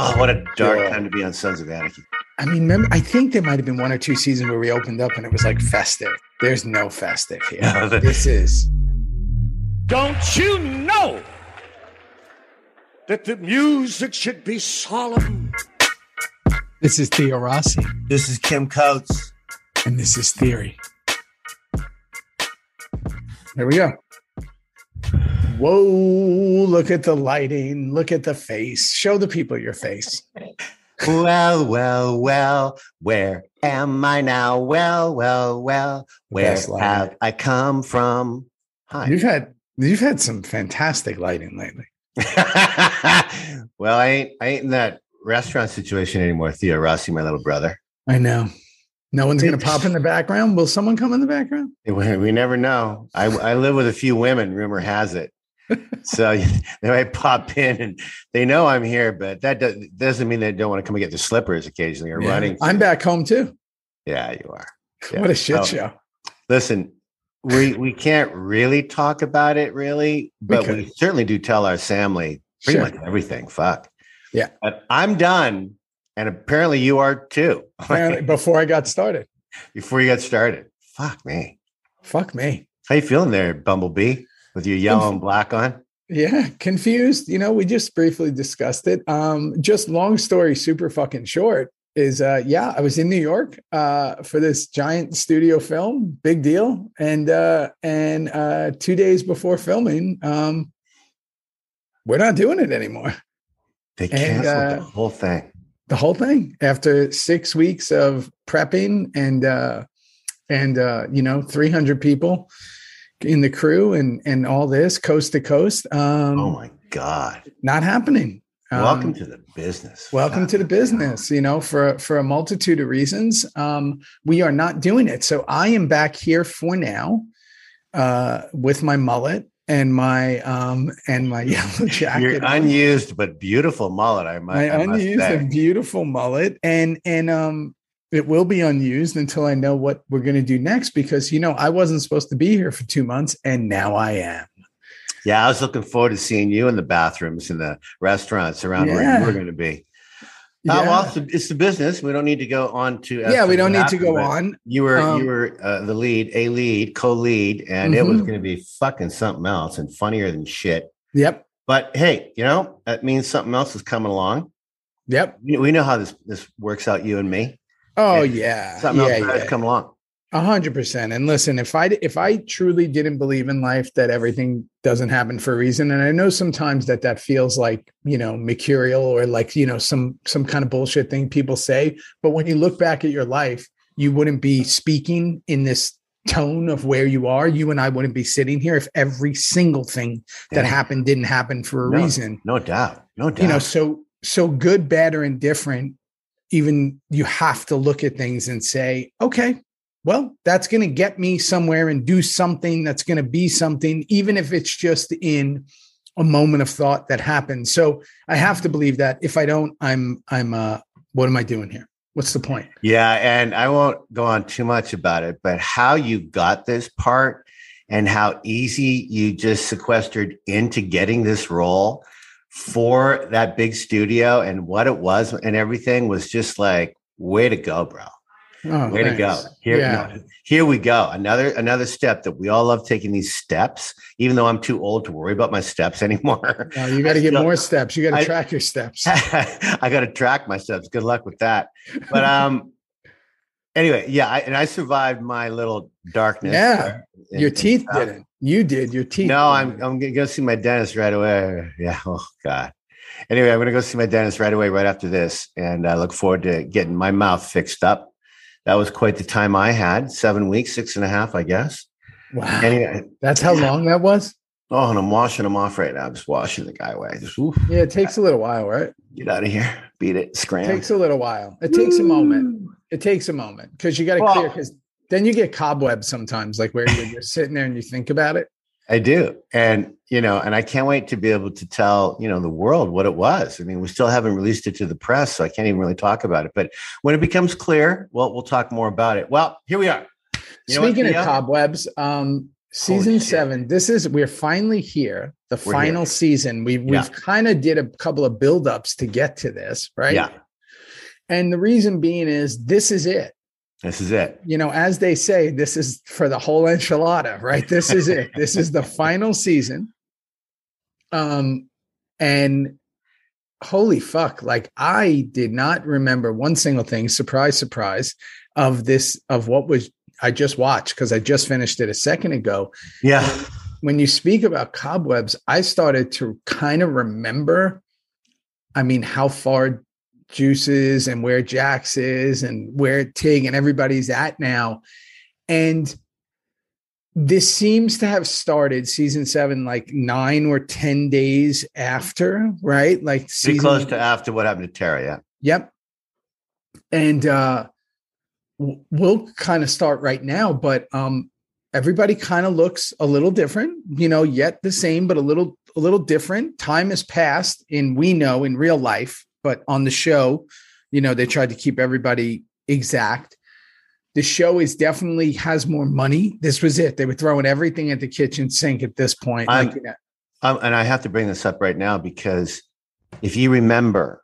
Oh, what a dark Yeah. time to be on Sons of Anarchy. I mean, remember, I think there might have been one or two seasons where we opened up and it was like festive. There's no festive here. No, the- this is Don't you know that the music should be solemn? this is Theo Rossi, This is Kim Coates. and this is Theory. There we go. Whoa! Look at the lighting. Look at the face. Show the people your face. Well, well, well, where am I now? Well, well, well, where have I come from? Hi. You've had you've had some fantastic lighting lately. well, I ain't I ain't in that restaurant situation anymore, Theo Rossi, my little brother. I know. No one's going to pop in the background. Will someone come in the background? We, we never know. I, I live with a few women, rumor has it. So they might pop in and they know I'm here, but that does, doesn't mean they don't want to come and get their slippers occasionally or Yeah. running. I'm back home too. Yeah, you are. Yeah. What a shit Oh, show. Listen, we we can't really talk about it really, but we, could. certainly do tell our family pretty Sure. much everything. Fuck. Yeah. But I'm done. And apparently you are too. Before I got started. Before you got started. Fuck me. Fuck me. How you feeling there, Bumblebee? With your yellow and black on? Yeah, confused. You know, we just briefly discussed it. Um, just long story, super fucking short. Is uh, yeah, I was in New York uh, for this giant studio film, big deal, and uh, and uh, two days before filming, um, we're not doing it anymore. They And, canceled the uh, whole thing. the whole thing after six weeks of prepping and uh and uh you know 300 people in the crew and and all this coast to coast um oh my God. not happening. Um, Welcome to the business. welcome to the business you know for for a multitude of reasons. Um we are not doing it. So i am back here for now uh with my mullet and my um and my yellow jacket Your unused but beautiful mullet, I might, my I unused and beautiful mullet. And and um it will be unused until i know what we're going to do next because you know i wasn't supposed to be here for two months and now i am Yeah, I was looking forward to seeing you in the bathrooms in the restaurants around where you Yeah. were going to be. Uh, well, it's the, it's the business. We don't need to go on to. yeah we don't need to go on You were Um, you were uh, the lead, a lead, co-lead, and it was Mhm. going to be fucking something else and funnier than shit. yep But hey, you know that means something else is coming along. yep We we know how this this works out, you and me. Oh Yeah. yeah Something yeah else yeah has come along. A hundred percent. And listen, if I if I truly didn't believe in life, that everything doesn't happen for a reason, and I know sometimes that that feels like you know mercurial or like you know some some kind of bullshit thing people say. But when you look back at your life, you wouldn't be speaking in this tone of where you are. You and I wouldn't be sitting here if every single thing that Yeah. happened didn't happen for a No. reason No doubt. No doubt. you know so so good bad or indifferent even you have to look at things and say okay well that's going to get me somewhere and do something that's going to be something even if it's just in a moment of thought that happens. So i have to believe that if i don't i'm i'm uh what am i doing here? What's the point? Yeah, and I won't go on too much about it, but how you got this part and how easy you just sequestered into getting this role for that big studio and what it was and everything was just like way to go, bro. oh, Way to go. Here, yeah no, here we go. Another another step that we all love taking these steps, even though I'm too old to worry about my steps anymore. No, you got to get still- more steps you got to track your steps I got to track my steps. Good luck with that. But um, anyway, yeah, I, and I survived my little darkness. Yeah, your teeth didn't you did your teeth No, didn't. I'm I'm gonna go see my dentist right away. Yeah. Oh God. Anyway, I'm gonna go see my dentist right away, right after this, and I look forward to getting my mouth fixed up. That was quite the time I had. Seven weeks, six and a half, I guess. wow Anyway, That's how long that was? oh, and I'm washing them off right now. I'm just washing the guy away. Just oof, Yeah, it takes a little while, right? get out of here. Beat it. Scram. It takes a little while. It takes a moment. It takes a moment because you got to Well- clear because then you get cobwebs sometimes, like where you're just sitting there and you think about it. I do. And, you know, and I can't wait to be able to tell, you know, the world what it was. I mean, we still haven't released it to the press, so I can't even really talk about it. But when it becomes clear, well, we'll talk more about it. Well, here we are. You Speaking of cobwebs, um, season shit. seven. This is we're finally here. The We're final here. season. We've we've Yeah. kind of did a couple of buildups to get to this, right? Yeah, And the reason being is this is it. this is it. You know, as they say, this is for the whole enchilada, right? This is it. this is the final season. Um, and holy fuck, like I did not remember one single thing, surprise, surprise, of this of what was I just watched because I just finished it a second ago. Yeah, When you speak about cobwebs, I started to kind of remember, I mean, how far Juice is and where Jax is and where Tig and everybody's at now. And this seems to have started season seven like nine or 10 days after, right? Like pretty season, close to after what happened to Tara. Yeah, Yep. And uh we'll kind of start right now, but um everybody kind of looks a little different, you know, yet the same but a little a little different. Time has passed in we know in real life, but on the show, you know, they tried to keep everybody exact. The show is definitely has more money. This was it. They were throwing everything at the kitchen sink at this point. Like, you know, and I have to bring this up right now because if you remember,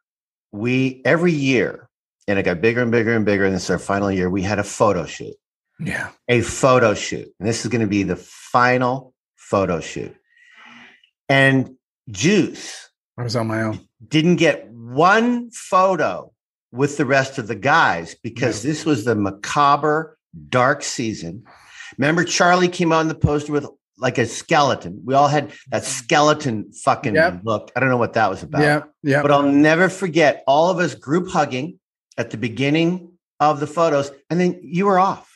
we every year, and it got bigger and bigger and bigger. And this is our final year. We had a photo shoot. yeah. a photo shoot. And this is going to be the final photo shoot. And Juice I was on my own. didn't get one photo with the rest of the guys because No. this was the macabre dark season. Remember, Charlie came on the poster with like a skeleton. We all had that mm-hmm. skeleton fucking Yep. look. I don't know what that was about. Yeah. Yeah. But I'll never forget all of us group hugging at the beginning of the photos. And then you were off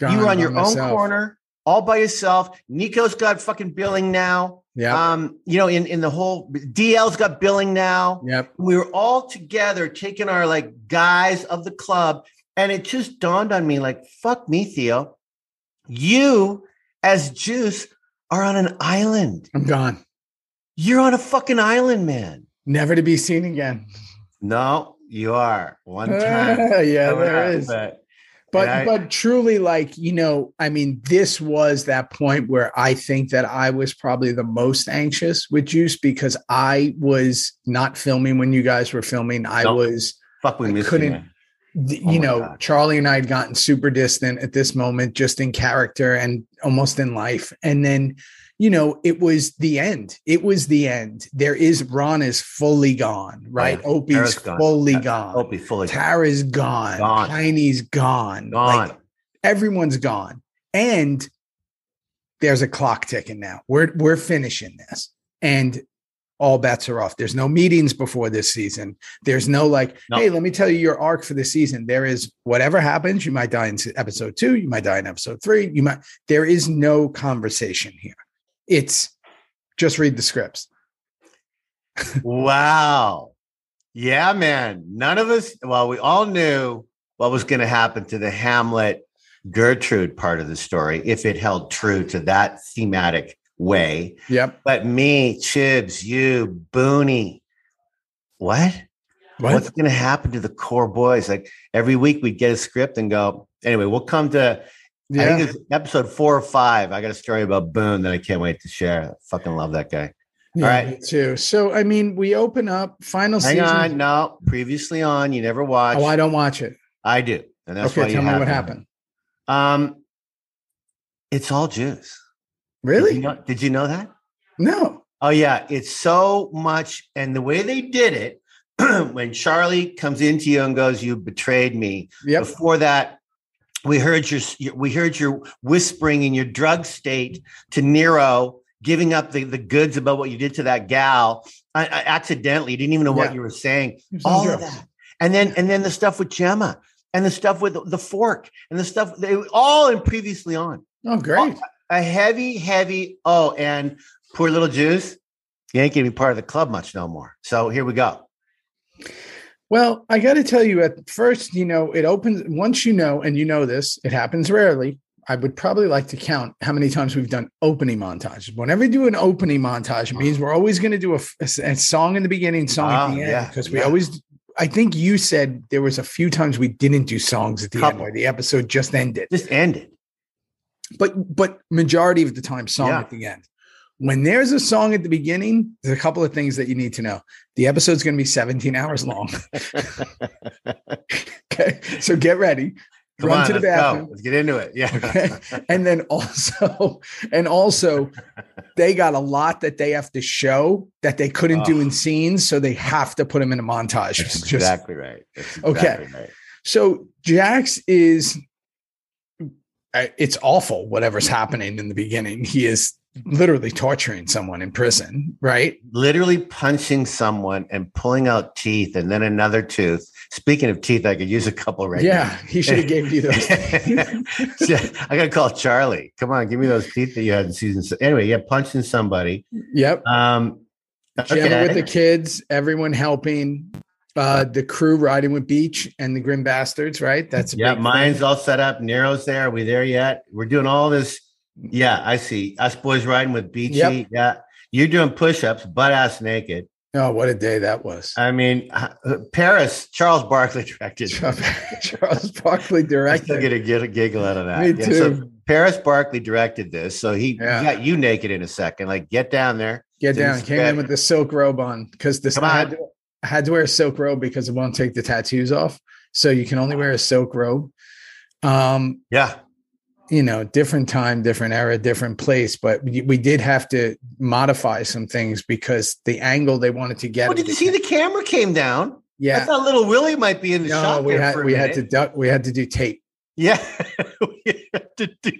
you were on your own myself. corner all by yourself niko's got fucking billing now Yeah. um you know in in the whole dl's got billing now yep. we were all together taking our like guys of the club and it just dawned on me like fuck me theo you as juice are on an island I'm gone. you're on a fucking island man Never to be seen again. no you are one time yeah, there is. but- But I- but truly, like you know, I mean, this was that point where I think that I was probably the most anxious with Juice because I was not filming when you guys were filming. I was, fuck we I couldn't- you, Oh you know, God. Charlie and I had gotten super distant at this moment, just in character and almost in life. And then, you know, it was the end. It was the end. There is Ron is fully gone, oh, right? Oh, Opie's Tara's gone. fully gone. Opie fully Tara's gone. Gone. Heine's gone. gone Like, everyone's gone. And there's a clock ticking now. We're we're finishing this. And all bets are off. There's no meetings before this season. There's no like, No. hey, let me tell you your arc for the season. There is whatever happens, you might die in episode two, you might die in episode three. You might there is no conversation here. It's just read the scripts. Wow. Yeah, man. None of us, well, we all knew what was going to happen to the Hamlet Gertrude part of the story if it held true to that thematic way. Yep. But me, Chibs, you, Booney, what? What's going to happen to the core boys? Like every week we'd get a script and go, anyway, we'll come to, I Yeah. think it's episode four or five. I got a story about Boone that I can't wait to share. I fucking love that guy. yeah, right. me too. So I mean, we open up final Hang season. on. No, previously on, you never watched. Oh, I don't watch it. I do. And that's why okay, you tell me have what happened. Um, it's all juice. Did Really? you, know, did you know that? No. Oh yeah, it's so much, and the way they did it, when Charlie comes into you and goes, "You betrayed me." Yep. Before that, we heard your we heard your whispering in your drug state to Nero, giving up the, the goods about what you did to that gal. I, I accidentally you didn't even know what you were saying. All of that, and then and then the stuff with Gemma, and the stuff with the fork, and the stuff they all in previously on Oh, great. a heavy, heavy. Oh, and poor little Juice. You ain't gonna be part of the club much no more. So here we go. Well, I got to tell you, at first, you know, it opens once you know, and you know this, it happens rarely. I would probably like to count how many times we've done opening montages. Whenever we do an opening montage, it means we're always going to do a, a- a song in the beginning, song at Oh, the end, yeah, because we yeah. always. I think you said there was a few times we didn't do songs at the end Couple. where the episode just ended. Just ended. but but majority of the time song Yeah. at the end. When there's a song at the beginning, there's a couple of things that you need to know. The episode's going to be 17 hours long. okay, so get ready. Come run on, to the let's bathroom. go. Let's get into it. Yeah. Okay. and then also, and also, they got a lot that they have to show that they couldn't do Oh. in ah. scenes, so they have to put them in a montage. That's Just- exactly right. That's Okay. right. So Jax is, uh, it's awful. Whatever's happening in the beginning, he is literally torturing someone in prison, right? Literally punching someone and pulling out teeth and then another tooth. Speaking of teeth, I could use a couple right yeah, he should have gave you those. I gotta call Charlie. Come on, give me those teeth that you had in season. six. Anyway, yeah, punching somebody. yep. Um, okay. with the kids, everyone helping. Uh, the crew riding with Beach and the Grim Bastards, right? That's a yeah, mine's thing. all set up. Nero's there. Are we there yet? We're doing all this. Yeah, I see. Us boys riding with Beachy. Yep. Yeah, you're doing push-ups, butt ass naked. Oh, what a day that was! I mean, uh, Paris. Charles Barkley directed. Charles Barkley directed. I still directed. get a, get a giggle out of that. Me Yeah, so too. Paris Barclay directed this, so he Yeah. got you naked in a second. Like, get down there. Get down. Came in with the silk robe on because this Come I had, to, I had to wear a silk robe because it won't take the tattoos off. So you can only wear a silk robe. Um, Yeah, you know, different time, different era, different place, but we, we did have to modify some things because the angle they wanted to get. Oh, did you see the camera came down? Yeah, I thought little Willie might be in the No, shot. we had we had to duck. We had to do tape. Yeah, we had to do.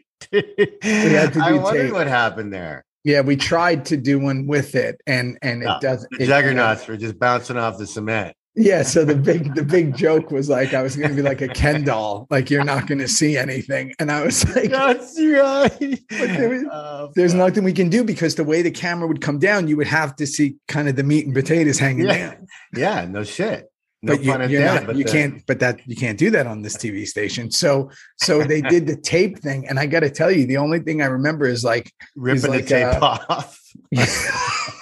had to I do wondered tape. what happened there. Yeah, we tried to do one with it, and and No, it ah, doesn't. The it- juggernauts were just bouncing off the cement. Yeah, so the big the big joke was like I was going to be like a Ken doll, like you're not going to see anything, and I was like, That's right. there was- Oh, "There's nothing we can do because the way the camera would come down, you would have to see kind of the meat and potatoes hanging Yeah. down." Yeah, no shit. No But you, you're not, but you the- can't, but that you can't do that on this TV station. So, so they did the tape thing, and I got to tell you, the only thing I remember is like, ripping like, the tape uh, off.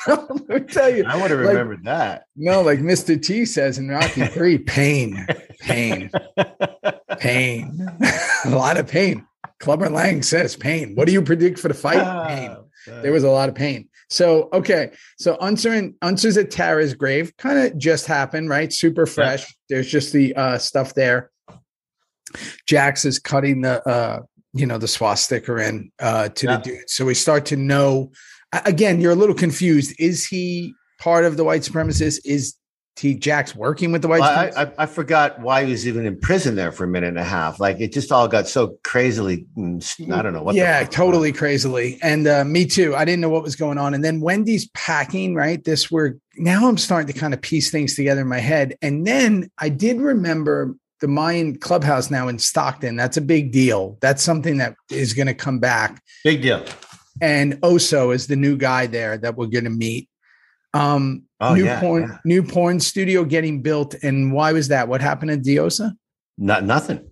let me tell you, I would have like- remembered that. no, like Mr. T says in Rocky Three, pain, pain, pain, a lot of pain. Clubber Lang says pain. What do you predict for the fight? Pain. Oh, There was a lot of pain. So okay, so Unser and Unser's at Tara's grave kind of just happened, right? Super fresh. There's just the uh, stuff there. Jax is cutting the uh, you know the swastika in uh, to Yeah. the dude. So we start to know. Again, you're a little confused. Is he part of the white supremacists? Is he Jax working with the white? Well, I. I, I forgot why he was even in prison there for a minute and a half. Like it just all got so crazily. mm, I don't know what. yeah, totally crazily. And uh, me too. I didn't know what was going on. And then Wendy's packing, right? This were now I'm starting to kind of piece things together in my head. And then I did remember the Mayan clubhouse now in Stockton. That's a big deal. That's something that is going to come back. Big deal. And Oso is the new guy there that we're going to meet. Um, Oh, new yeah, porn, yeah. new porn studio getting built. And why was that? What happened at Diosa? Not nothing.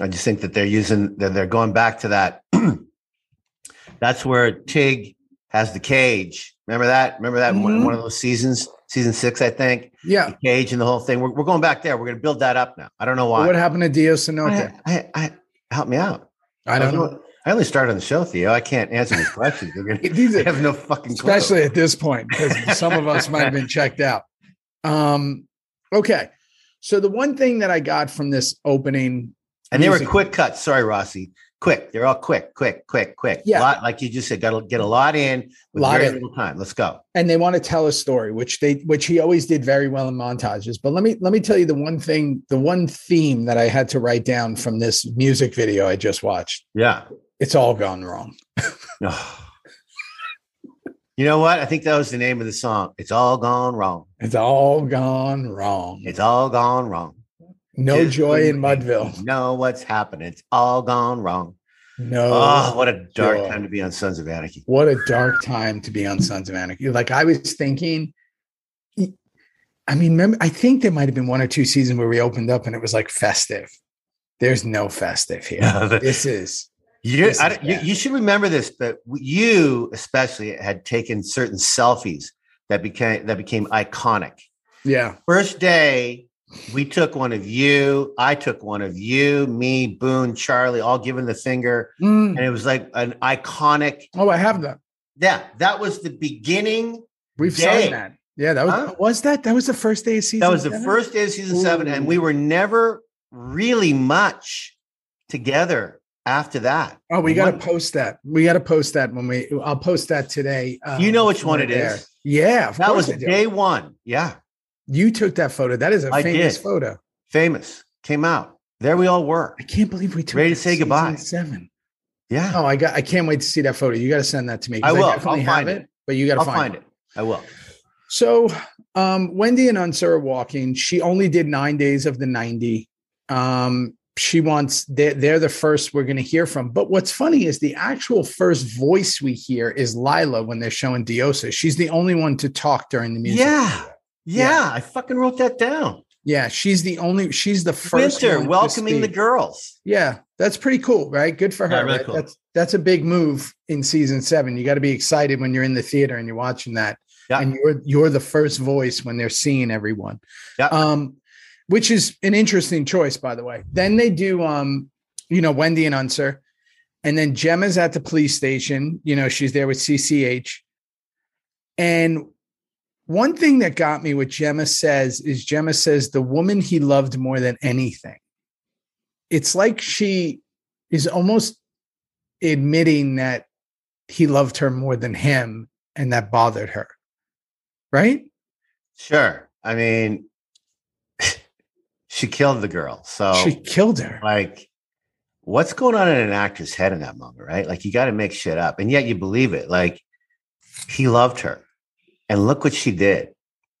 I just think that they're using that they're going back to that. That's where Tig has the cage. Remember that? Remember that in one, one of those seasons, season six, I think. Yeah. The cage and the whole thing. We're, we're going back there. We're going to build that up now. I don't know why. What happened to Diosa? I, I, I, help me out. I don't know. know. I only started on the show, Theo. I can't answer these questions. They're gonna, These are- have no fucking clue. especially at this point because some of us might have been checked out um okay so the one thing that i got from this opening And they were quick cuts. Sorry, Rossi. Quick. They're all quick, quick, quick, quick. Yeah. Lot, like you just said, got to get a lot in with Lot very in. little time. Let's go. and they want to tell a story which they which he always did very well in montages but let me let me tell you the one thing the one theme that i had to write down from this music video i just watched Yeah. It's all gone wrong You know what? I think that was the name of the song. It's all gone wrong. it's all gone wrong It's all gone wrong. no Just joy in mudville Know what's happening? It's all gone wrong. no Oh, what a dark joy. time to be on Sons of Anarchy. what a dark time to be on Sons of Anarchy. Like I was thinking, I mean, remember, I think there might have been one or two seasons where we opened up and it was like festive. There's no festive here. This is You, I, you, you should remember this, but you especially had taken certain selfies that became that became iconic. yeah. First day we took one of you. I took one of you, me, Boone, Charlie, all giving the finger. Mm. And it was like an iconic. Oh, I have that. Yeah, that was the beginning. We've Day. that. Yeah, that was Huh? was that that was the first day of season. That was the first day of season seven. And we were never really much together after that. Oh, we got to post that. We got to post that when we. I'll post that today. um, You know which one it there. is. Yeah, That was day one. Yeah. You took that photo. That is a I famous did. photo. Famous. Came out. There we all were. I can't believe we took Ready to say goodbye. Seven. Yeah. Oh, I got. I can't wait to see that photo. You got to send that to me. I will. I'll find have it. but you got to find, find it. I will. So, um, Wendy and Unser are walking. She only did nine days of the 90. Um, she wants, they're, they're the first we're going to hear from. But what's funny is the actual first voice we hear is Lyla when they're showing Diosa. She's the only one to talk during the music. Yeah. video. Yeah. I fucking wrote that down. Yeah. She's the only, she's the first Winter one welcoming the girls. Yeah. That's pretty cool, right? Good for her. Yeah, really right? cool. That's, that's a big move in season seven. You got to be excited when you're in the theater and you're watching that. Yeah. and you're you're the first voice when they're seeing everyone. Yeah. Um, which is an interesting choice, by the way. Then they do um, you know, Wendy and Unser, and then Gemma's at the police station. You know, she's there with CCH. And one thing that got me what Gemma says is Gemma says the woman he loved more than anything. It's like she is almost admitting that he loved her more than him and that bothered her. Right? Sure. I mean, she killed the girl. So, She killed her. like, what's going on in an actor's head in that moment, right? Like, you got to make shit up, and yet you believe it. Like, he loved her, and look what she did.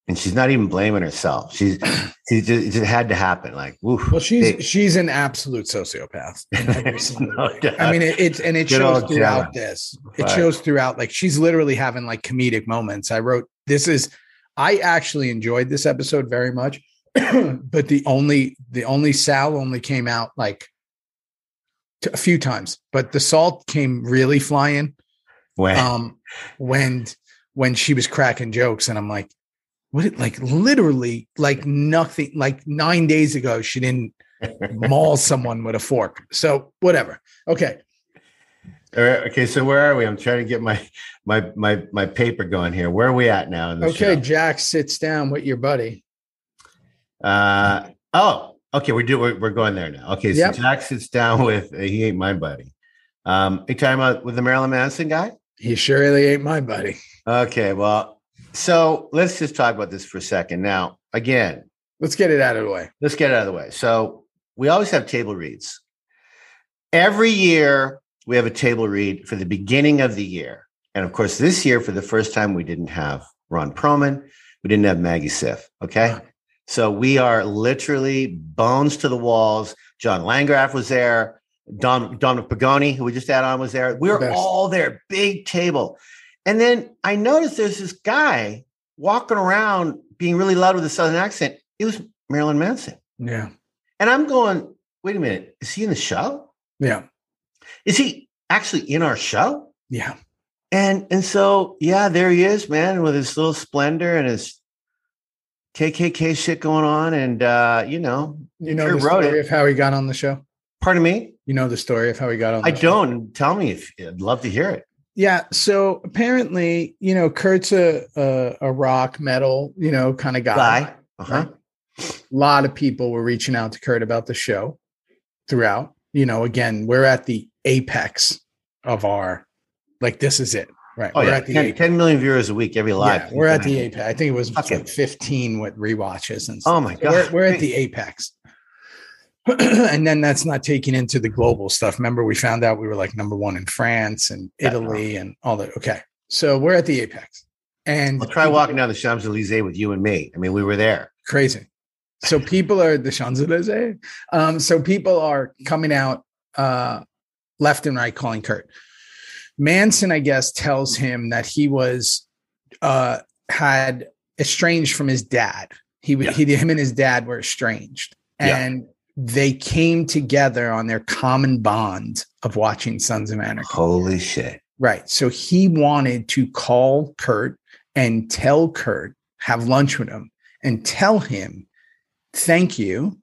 And she's not even blaming herself. She's she just, it just had to happen. Like, woof. Well, she's she's an absolute sociopath. in every single No I mean, it, it's and it Good shows throughout Gemma. this. It Right. shows throughout. Like she's literally having like comedic moments. I wrote this is. I actually enjoyed this episode very much, but the only the only Sal only came out like t- a few times, but the salt came really flying when, um when when she was cracking jokes and i'm like what it like literally like nothing like nine days ago she didn't maul someone with a fork so whatever okay All right, okay, so where are we? I'm trying to get my my my my paper going here. Where are we at now okay show? jack sits down with your buddy Uh oh, okay, we're doing we're, we're going there now. Okay, so Yep. Jack sits down with uh, he ain't my buddy. Um, are you talking about with the Marilyn Manson guy? he surely ain't my buddy Okay, well, so let's just talk about this for a second. Now, again, let's get it out of the way let's get it out of the way. So we always have table reads. Every year we have a table read for the beginning of the year. And of course, this year, for the first time, we didn't have Ron Perlman. We didn't have Maggie Siff. Okay. So we are literally bones to the walls. John Landgraf was there. Don Dominic Pagoni, who we just had on, was there. We were all there, big table. And then I noticed there's this guy walking around being really loud with a southern accent. It was Marilyn Manson. yeah And I'm going, wait a minute, is he in the show? yeah Is he actually in our show? yeah And and so yeah, there he is, man, with his little splendor and his KKK shit going on, and uh, you know, you know the story of how he got on the show pardon me, you know the story of how he got on the I show? don't. Tell me if I'd love to hear it. Yeah. So apparently, you know, Kurt's a a, a rock metal, you know, kind of guy. Guy, uh-huh. right? A lot of people were reaching out to Kurt about the show throughout. You know, again, we're at the apex of our like this is it. Right. Oh we're yeah, at the 10, 10 million viewers a week every live. Yeah, we're at the apex. I think it was Okay. like 15 with rewatches and stuff. Oh my So we're, God. we're at the apex. and then that's not taking into the global stuff. Remember, we found out we were like number one in France and. Italy and all that. Okay. So we're at the apex. And I'll try walking down the Champs Elysees with you and me. I mean, we were there. crazy. So people are the Champs Elysees. Um, so people are coming out uh, left and right calling Kurt. Manson, I guess, tells him that he was uh, had estranged from his dad. He, Yeah. he him and his dad were estranged, Yeah. and they came together on their common bond of watching Sons of Anarchy. Holy shit! Right. So he wanted to call Kurt and tell Kurt, have lunch with him and tell him thank you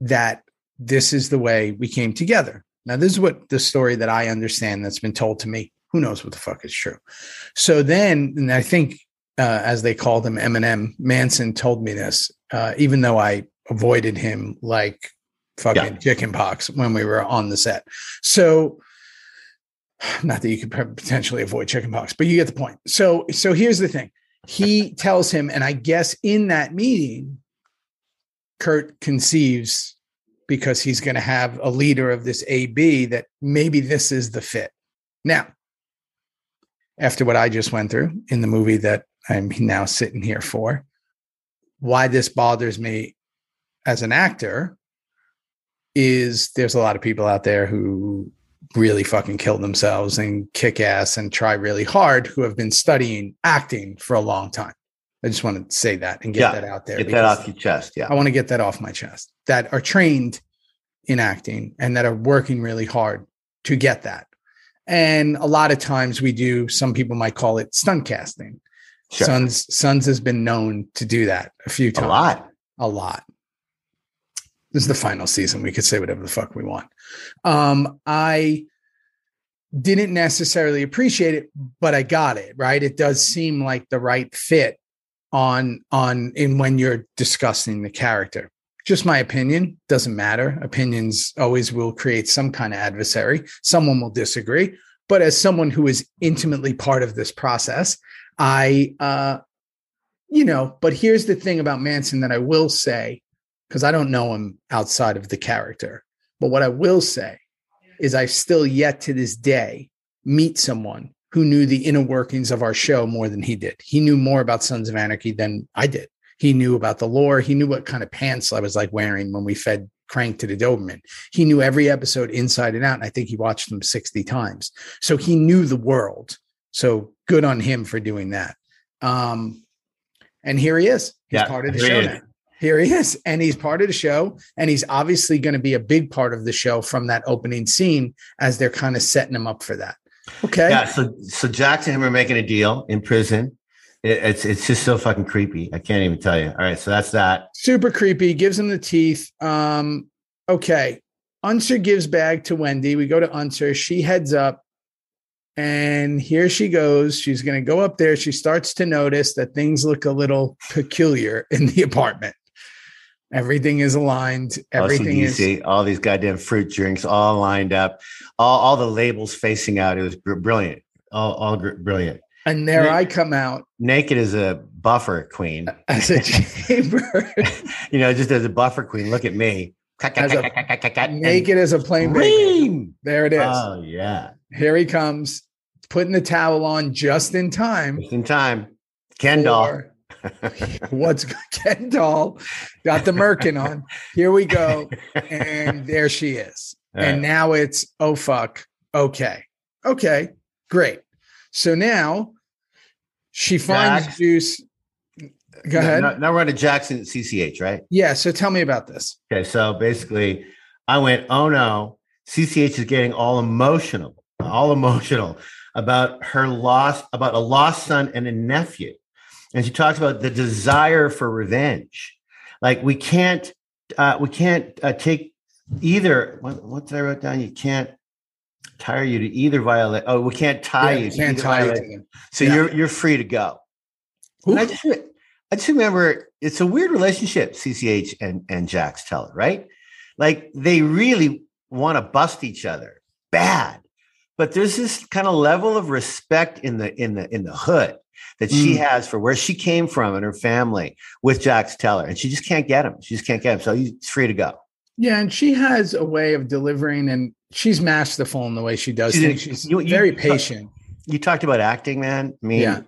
that this is the way we came together. Now, this is what the story that I understand that's been told to me. Who knows what the fuck is true? So then, and I think, uh, as they called him, Eminem Manson told me this, uh, even though I avoided him like fucking yeah. chicken pox when we were on the set. So, not that you could potentially avoid chicken pox, but you get the point. So, so here's the thing. He tells him, and I guess in that meeting, Kurt conceives because he's going to have a leader of this AB that maybe this is the fit. Now, after what I just went through in the movie that I'm now sitting here for, why this bothers me as an actor is there's a lot of people out there who really fucking kill themselves and kick ass and try really hard who have been studying acting for a long time. I just want to say that and get yeah, that out there. Get that off your chest. Yeah. I want to get that off my chest that are trained in acting and that are working really hard to get that. And a lot of times we do, some people might call it stunt casting. Sure. Sons Sons has been known to do that a few times. A lot. A lot. This is the final season. We could say whatever the fuck we want. Um, I didn't necessarily appreciate it, but I got it, right? It does seem like the right fit on on in when you're discussing the character. Just my opinion doesn't matter. Opinions always will create some kind of adversary. Someone will disagree. But as someone who is intimately part of this process i uh you know but here's the thing about manson that i will say because i don't know him outside of the character. But what i will say is i've still yet to this day meet someone who knew the inner workings of our show more than he did. He knew more about Sons of Anarchy than I did. He knew about the lore. He knew what kind of pants I was like wearing when we fed Crank to the Doberman. He knew every episode inside and out. And I think he watched them 60 times. So he knew the world. So good on him for doing that. Um, and here he is. He's yeah, part of the show now. Here he is. And he's part of the show. And he's obviously going to be a big part of the show from that opening scene as they're kind of setting him up for that. Okay. Yeah. So so Jackson and him are making a deal in prison. It, it's it's just so fucking creepy. I can't even tell you. All right. So that's that. Super creepy. Gives him the teeth. Um. Okay. Unser gives bag to Wendy. We go to Unser. She heads up. And here she goes. She's going to go up there. She starts to notice that things look a little peculiar in the apartment. Everything is aligned. Everything is see all these goddamn fruit drinks all lined up, all, all the labels facing out. It was brilliant, all, all brilliant. And there naked, I come out naked as a buffer queen, as a chamber. you know, just as a buffer queen. Look at me, as a, naked as a plain baby. There it is. Oh yeah, here he comes, putting the towel on just in time. Just in time, Ken doll. What's Ken doll? Got the merkin on. Here we go. And there she is. All and right. now it's, oh, fuck. Okay. Okay. Great. So now she finds Jack. Juice. Go ahead. Now, now we're on to Jackson CCH, right? Yeah. So tell me about this. Okay. So basically, I went, oh no, CCH is getting all emotional, all emotional about her loss, about a lost son and a nephew and she talks about the desire for revenge. Like we can't, uh, we can't uh, take either. What, what's I wrote down? You can't tire you to either violate. Oh, we can't tie yeah, you. Can't tie you. So yeah. you're you're free to go. I just, I just remember it's a weird relationship, CCH and and Jax tell it right? Like they really want to bust each other bad, but there's this kind of level of respect in the in the in the hood that she mm. has for where she came from and her family with Jax Teller, and she just can't get him. She just can't get him. So he's free to go. Yeah, and she has a way of delivering, and she's masterful in the way she does she's, things. She's you, very patient. You talked about acting, man. I mean, yeah.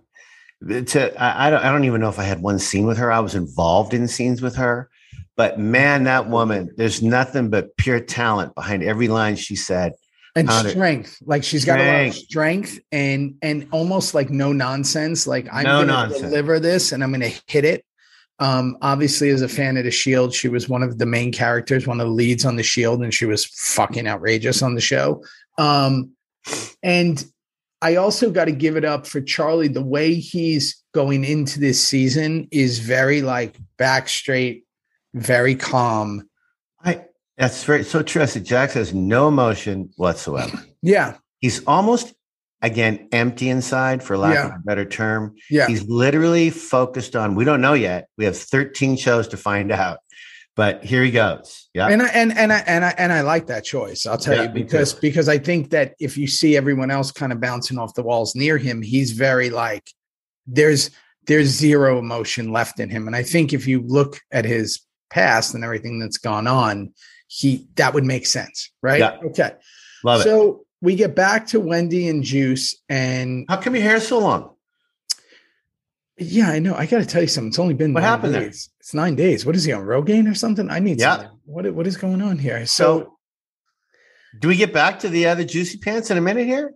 To, I, I don't, I don't even know if I had one scene with her. I was involved in scenes with her, but man, that woman, there's nothing but pure talent behind every line she said and strength. Like she's got strength. a lot of strength and and almost like no nonsense. Like I'm no gonna nonsense. deliver this and I'm gonna hit it. Um, obviously, as a fan of the Shield, she was one of the main characters, one of the leads on the Shield, and she was fucking outrageous on the show. Um, and I also got to give it up for Charlie. The way he's going into this season is very like back straight, very calm. That's very so true. Said has no emotion whatsoever. Yeah. He's almost again empty inside, for lack Yeah. of a better term. Yeah. He's literally focused on. We don't know yet. We have 13 shows to find out, but here he goes. Yeah. and I and and I and I and I like that choice. I'll tell Yeah, you because because I think that if you see everyone else kind of bouncing off the walls near him, he's very like there's there's zero emotion left in him. And I think if you look at his past and everything that's gone on, he that would make sense, right? Yeah. Okay. Love it. so we get back to Wendy and Juice, and How come your hair is so long? yeah, I know. I got to tell you something. It's only been What happened there? It's nine days. What is he on Rogaine or something? I need Yeah. something. What what is going on here? so So, do we get back to the other juicy pants in a minute here?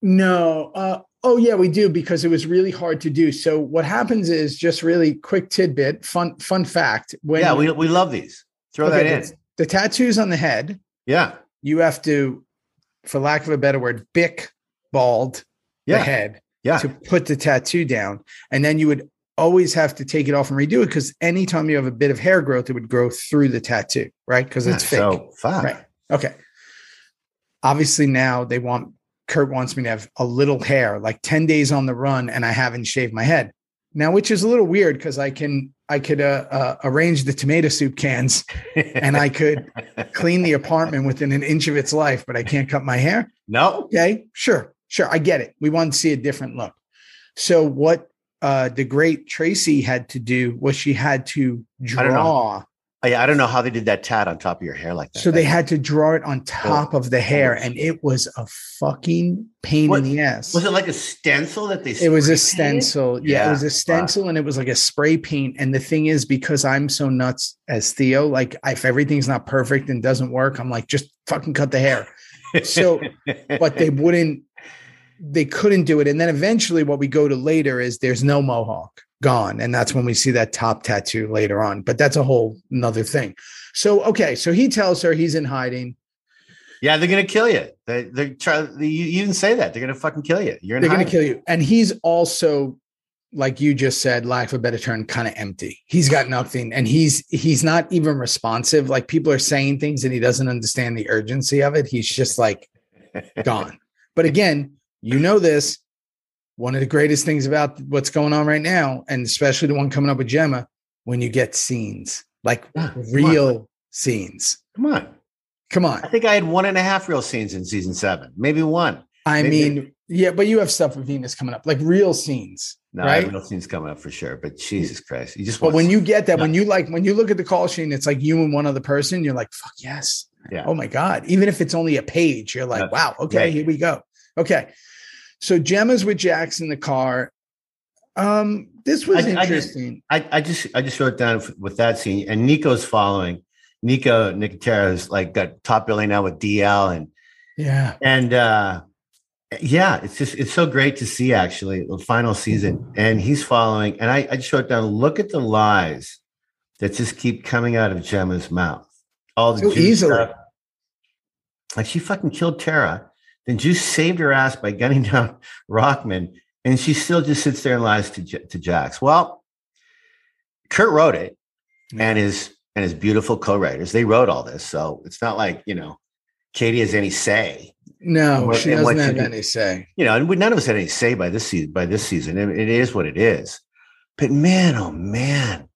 No. Uh, oh, yeah, we do because it was really hard to do. So what happens is just really quick tidbit, fun fun fact. When yeah, we, we love these. Throw okay, that in. The, tattoos on the head, Yeah. you have to, for lack of a better word, bick bald the head Yeah. to put the tattoo down, and then you would always have to take it off and redo it because anytime you have a bit of hair growth, it would grow through the tattoo, right? Because it's fake. So fuck. Right. Okay. Obviously, now they want Kurt wants me to have a little hair, like 10 days on the run, and I haven't shaved my head. Now, which is a little weird because I can I could uh, uh, arrange the tomato soup cans and I could clean the apartment within an inch of its life, but I can't cut my hair. no. Okay, sure, sure, I get it. We want to see a different look. So what uh, the great Tracy had to do was she had to I don't know. draw I, I don't know how they did that tat on top of your hair like that. So they had to draw it on top of the hair, oh, and it was a fucking pain What- in the ass. was it like a stencil that they It was a stencil. Yeah, it was a stencil, and it was like a spray paint. And the thing is, because I'm so nuts as Theo, like if everything's not perfect and doesn't work, I'm like, just fucking cut the hair. So, but they wouldn't, they couldn't do it. And then eventually, what we go to later is there's no mohawk gone, and that's when we see that top tattoo later on. But that's a whole another thing. So okay, so he tells her he's in hiding. yeah, they're gonna kill you. They they're trying. You, you didn't say that. They're gonna fucking kill you. You're in They're going to kill you. And he's also, like you just said, lack of a better term, kind of empty. He's got nothing, and he's he's not even responsive. Like people are saying things, and he doesn't understand the urgency of it. He's just like gone. But again, you know this. One of the greatest things about what's going on right now, and especially the one coming up with Gemma, when you get scenes like Yeah, on. real scenes. Come on. Come on. I think I had one and a half real scenes in season seven, maybe one. I Maybe- mean, yeah, but you have stuff with Venus coming up, like real scenes. No, Right? real scenes coming up for sure. But Jesus Christ, you just But when you get that, Yeah. when you like, when you look at the call sheet, it's like you and one other person, you're like, fuck yes. Yeah. Oh my God. Even if it's only a page, you're like, Yeah. wow, okay, Yeah. here we go. Okay. So Gemma's with Jax in the car. Um, this was I- I just- interesting. I, I just I just wrote down with that scene, and Niko's following. Niko Nicotera's like got top billing now with DL and yeah. and uh yeah, it's just it's so great to see actually the final season, and he's following. And I, I just wrote down, look at the lies that just keep coming out of Gemma's mouth. All the So easily. stuff. Like she fucking killed Tara, then Juice saved her ass by gunning down Rockman, and she still just sits there and lies to to Jax. Well, Kurt wrote it, and his and his beautiful co-writers they wrote all this, so it's not like you know Katey has any say No, What- she doesn't have any say. you know, and we, none of us had any say by this season. By this season, it, it is what it is. But man, oh man,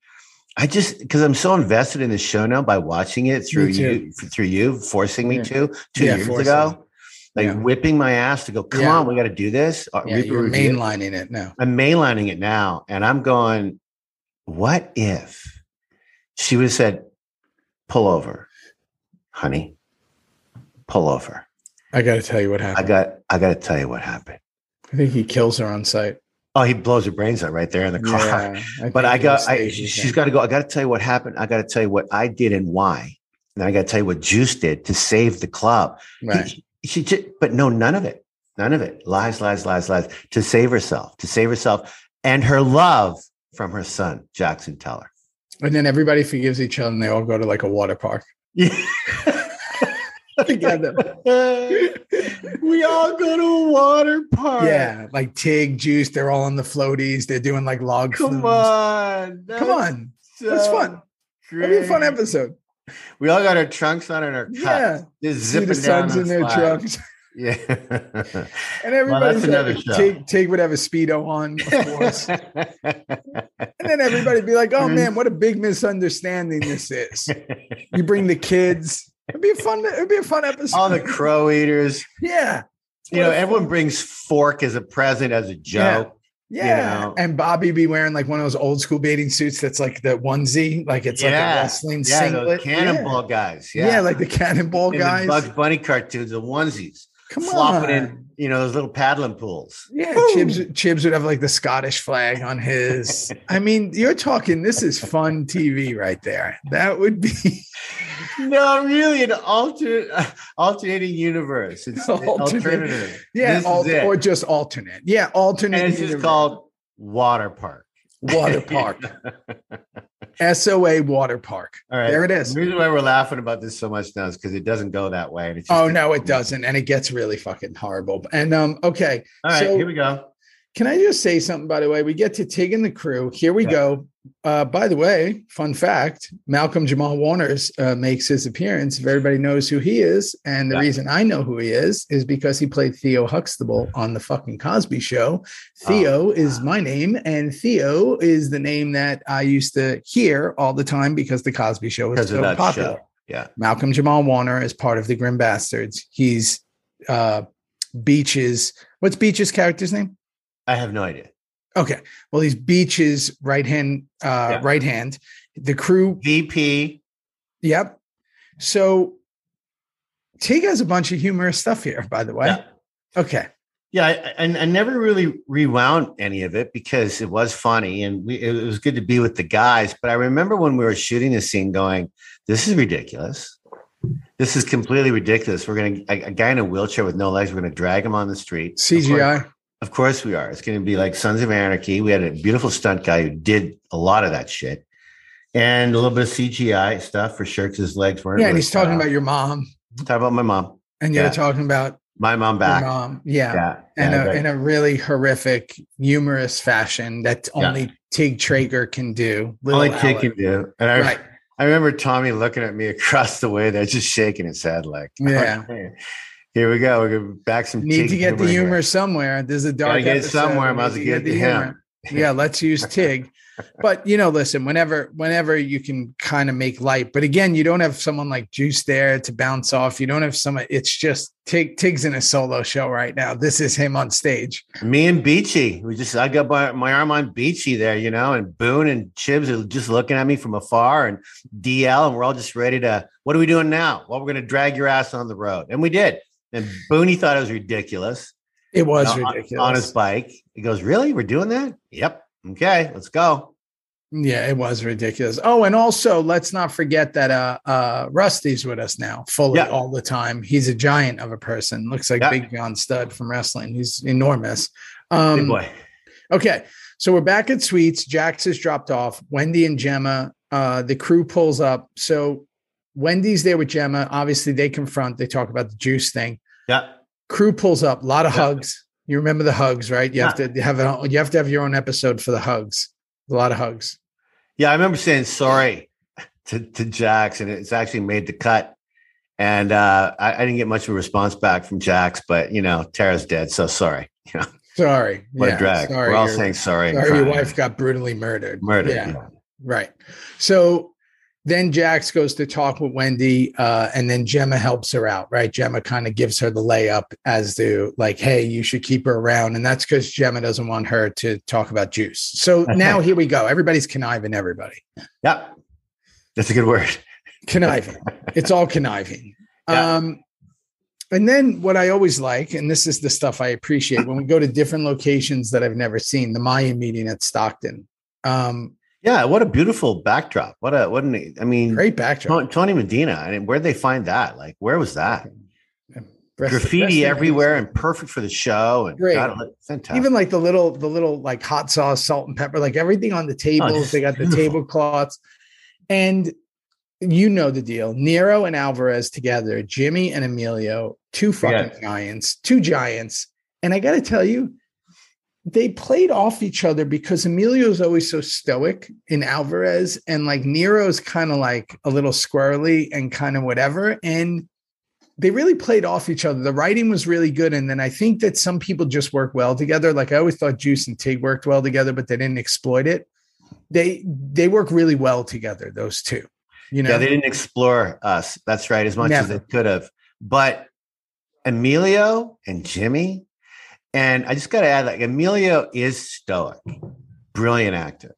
I just because I'm so invested in the show now by watching it through you, through you, forcing me Yeah. to two Yeah, years ago, like Yeah. whipping my ass to go. Come Yeah. on, we got to do this. Uh, Yeah, you're review." mainlining it now. I'm mainlining it now, and I'm going. What if she would have said, "Pull over, honey, pull over." I got to tell you what happened. I got. I got to tell you what happened. I think he kills her on site. Oh, he blows her brains out right there in the car. Yeah, but I got, I, she's got to go. I got to tell you what happened. I got to tell you what I did and why. And I got to tell you what Juice did to save the club. He- right. She, just, but no, none of it. None of it. Lies, lies, lies, lies. To save herself, to save herself and her love from her son, Jackson Teller. And then everybody forgives each other, and they all go to like a water park together. we all go to a water park. Yeah, like Tig, Juice, they're all on the floaties. They're doing like log Come flumes. on. Come on. That's fun. That'd be a fun episode. We all got our trunks on and our cups. Yeah. Just See zipping the down sons in their trunks. Yeah. And everybody's another like, take take a speedo on, of course. and then everybody'd be like, "Oh man, what a big misunderstanding this is." You bring the kids. It'd be a fun. It'd be a fun episode. all the crow eaters. yeah, You know, What a everyone fun- brings fork as a present as a joke. Yeah, know. and Bobby be wearing like one of those old school bathing suits that's like the onesie, like it's like a wrestling Yeah, singlet. cannonball guys. Yeah. Yeah, yeah, like the cannonball In the guys. Bugs Bunny cartoons, the onesies, Come flopping on, in, you know, those little paddling pools. Yeah, Chibs, Chibs would have like the Scottish flag on his. I mean, you're talking. This is fun TV right there. That would be No, really, an alternate, uh, alternating universe. It's Alternate. alternative. yeah, al- it. or just alternate. Yeah, alternate. and it's just called Water Park. water park. SOA water park. All right. There it is. The reason why we're laughing about this so much now is because it doesn't go that way. And Oh no, it doesn't, and it gets really fucking horrible. And um, okay, All right, So- here we go. Can I just say something, by the way? We get to Tig and the crew. Here we Yeah. go. Uh, by the way, fun fact Malcolm Jamal Warner's uh, makes his appearance. If everybody knows who he is, and the Yeah. reason I know who he is is because he played Theo Huxtable on the fucking Cosby show. Theo is my name, and Theo is the name that I used to hear all the time because the Cosby show was so popular. show. Yeah. Malcolm Jamal Warner is part of the Grim Bastards. He's uh, Beach's, what's Beach's character's name? I have no idea. Okay. Well, he's Beach's right hand, uh, Yeah. right hand. The crew. VP. Yep. So Tig has a bunch of humorous stuff here, by the way. Yeah. Okay. Yeah, I, I, I never really rewound any of it because it was funny and we, it was good to be with the guys. But I remember when we were shooting the scene, going, "This is ridiculous. This is completely ridiculous. We're going to a, a guy in a wheelchair with no legs. We're going to drag him on the street. CGI. Of course we are. It's going to be like Sons of Anarchy. We had a beautiful stunt guy who did a lot of that shit, and a little bit of CGI stuff for sure because his legs weren't. Yeah. And he's talking about your mom, talking about my mom, and you're Yeah. talking about my mom back. mom. Yeah. Yeah, In, yeah, a, right. in a really horrific, humorous fashion that Yeah. only Tig Trager can do. Only Alan. can do. And I, Right. I remember Tommy looking at me across the way there, just shaking his head like, Yeah. "Okay, here we go. We're back some. Need to get the here." humor somewhere. There's a dark Gotta get episode. somewhere. I We might as need well to get it to him. Yeah, let's use Tig. But you know, listen, whenever whenever you can kind of make light, but again, you don't have someone like Juice there to bounce off. You don't have someone, it's just Tig Tig's in a solo show right now. This is him on stage. Me and Beachy, we just I got my, my arm on Beachy there, you know, and Boone and Chibs are just looking at me from afar, and DL, and we're all just ready to. What are we doing now? Well, we're gonna drag your ass on the road, and we did. And Booney thought it was ridiculous. It was you know, ridiculous. on his bike. He goes, "Really? We're doing that? Yep. Okay, let's go." Yeah, it was ridiculous. Oh, and also let's not forget that uh uh Rusty's with us now, fully Yeah. all the time. He's a giant of a person. Looks like Yeah. Big John Studd from wrestling. He's enormous. Big Um boy. okay. So we're back at Sweets. Jax has dropped off. Wendy and Gemma, uh, the crew pulls up. So Wendy's there with Gemma. Obviously, they confront, they talk about the juice thing. Yeah. Crew pulls up, a lot of Yeah. hugs. You remember the hugs, right? You have to have it you have to have your own episode for the hugs. A lot of hugs. Yeah, I remember saying sorry to, to Jax, and it's actually made the cut. And uh, I, I didn't get much of a response back from Jax, but you know, Tara's dead, so sorry. You know, Sorry. what Yeah, a drag. Sorry, We're all saying sorry. sorry your wife got brutally murdered. murdered. Yeah, yeah. right. So then Jax goes to talk with Wendy, uh, and then Gemma helps her out, right? Gemma kind of gives her the layup as to like, hey, you should keep her around. And that's because Gemma doesn't want her to talk about juice. So now here we go. Everybody's conniving everybody. Yep. That's a good word. Conniving. it's all conniving. Yeah. Um, and then what I always like, and this is the stuff I appreciate when we go to different locations that I've never seen, the Maya meeting at Stockton. Um, Yeah, what a beautiful backdrop. What a what an I mean great backdrop. Tony, Medina. I mean, where'd they find that? Like, where was that? Rest- Graffiti everywhere and perfect for the show. And Great. God, fantastic. Even like the little, the little like hot sauce, salt and pepper, like everything on the oh, tables. just they got the beautiful. tablecloths, and you know the deal. Nero and Alvarez together, Jimmy and Emilio, two fucking Yeah. giants, two giants. And I got to tell you, they played off each other because Emilio's always so stoic in Alvarez, and like Nero's kind of like a little squirrely and kind of whatever. And they really played off each other. The writing was really good. And then I think that some people just work well together. Like I always thought Juice and Tig worked well together, but they didn't exploit it. They they work really well together, those two. You know, yeah, they didn't explore us. That's right, as much as they could have. But Emilio and Jimmy, and I just got to add, like Emilio is stoic, brilliant actor.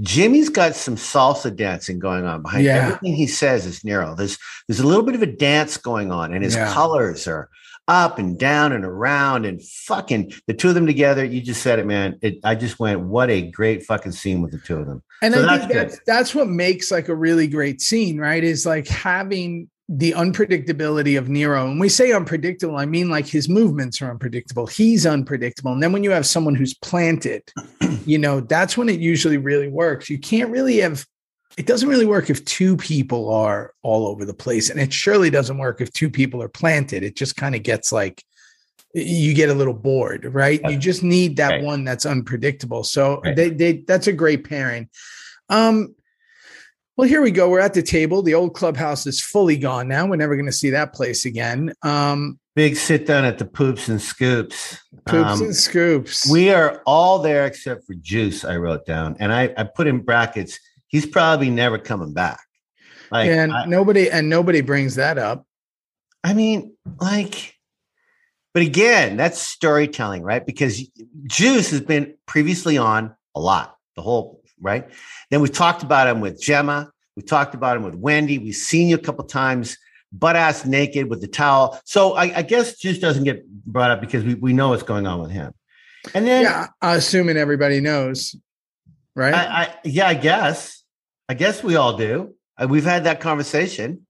Jimmy's got some salsa dancing going on behind Yeah. everything he says is Nero. There's there's a little bit of a dance going on, and his Yeah. colors are up and down and around and fucking the two of them together. You just said it, man. It, I just went, what a great fucking scene with the two of them. And So I that's think that's that's what makes like a really great scene, right? Is like having the unpredictability of Nero. And we say unpredictable, I mean like his movements are unpredictable. He's unpredictable. And then when you have someone who's planted, you know, that's when it usually really works. You can't really have it doesn't really work if two people are all over the place. And it surely doesn't work if two people are planted. It just kind of gets like you get a little bored, right? You just need that Right. one that's unpredictable. So Right. they they that's a great pairing. Um well, here we go. We're at the table. The old clubhouse is fully gone now. We're never going to see that place again. Um, Big sit down at the poops and scoops. poops Um, and scoops. We are all there except for Juice, I wrote down. And I, I put in brackets, he's probably never coming back. Like, and I, nobody and nobody brings that up. I mean, like, but again, that's storytelling, right? Because Juice has been previously on a lot, the whole, right? Then we talked about him with Gemma. We talked about him with Wendy. We've seen you a couple times, butt ass naked with the towel. So I, I guess Juice doesn't get brought up because we, we know what's going on with him. And then Yeah, assuming everybody knows, right? I, I yeah, I guess. I guess we all do. Uh, We've had that conversation.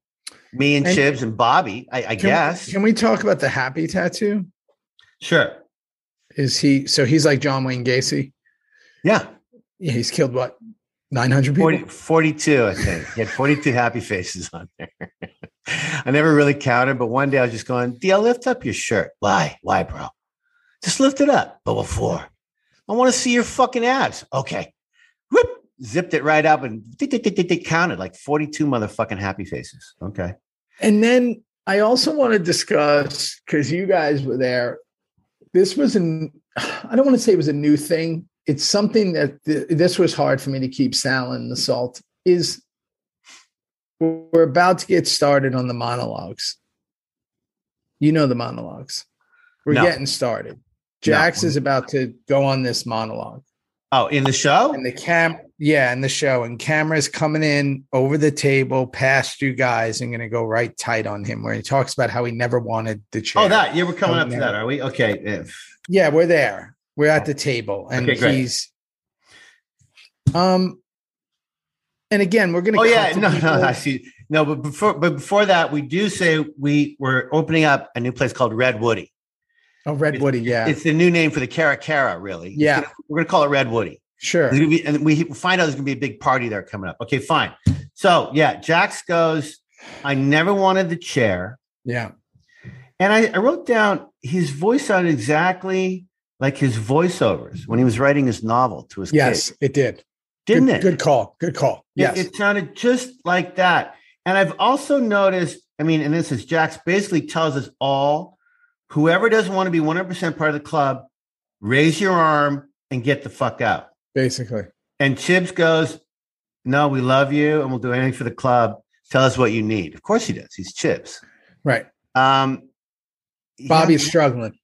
Me and, And- Chibs and Bobby. I, I Can- guess. Can we talk about the happy tattoo? sure. Is he so he's like John Wayne Gacy? Yeah. Yeah, he's killed what 900 people. 40, 42, I think. He had 42 happy faces on there. I never really counted, but one day I was just going, DL, lift up your shirt. Why? Why, bro? Just lift it up. But before, I want to see your fucking abs. Okay. Whoop. Zipped it right up and tick, counted like 42 motherfucking happy faces. Okay. And then I also want to discuss because you guys were there. This was an I don't want to say it was a new thing. It's something that th- this was hard for me to keep salad and the salt. Is we're about to get started on the monologues. You know the monologues. We're No. getting started. Jax No. is about to go on this monologue. Oh, in the show? And the cam, yeah, in the show, and camera's coming in over the table past you guys and going to go right tight on him, where he talks about how he never wanted the chair. Oh, that. Yeah, we're coming up to that, are we? Okay. If, Yeah, we're there. We're at the table, and Okay, he's. Um, and again, we're going to. oh, yeah. No, no, I see. No, but before but before that, we do say we we're opening up a new place called Red Woody. Oh, Red Woody, yeah, It's the new name for the Caracara, really. Yeah. gonna- we're going to call it Red Woody. sure. Be- and we find out there's going to be a big party there coming up. Okay, fine. So, yeah, Jax goes, I never wanted the chair. Yeah, And I, I wrote down his voice sounded exactly like his voiceovers when he was writing his novel to his yes, kids. it did. Didn't good, it? Good call. Good call. It- Yes. It, sounded just like that. And I've also noticed, I mean, and this is Jax basically tells us all whoever doesn't want to be 100% part of the club, raise your arm and get the fuck out. basically. And Chibs goes, No, we love you and we'll do anything for the club. Tell us what you need. Of course he does. He's Chibs. Right. Um, yeah, struggling.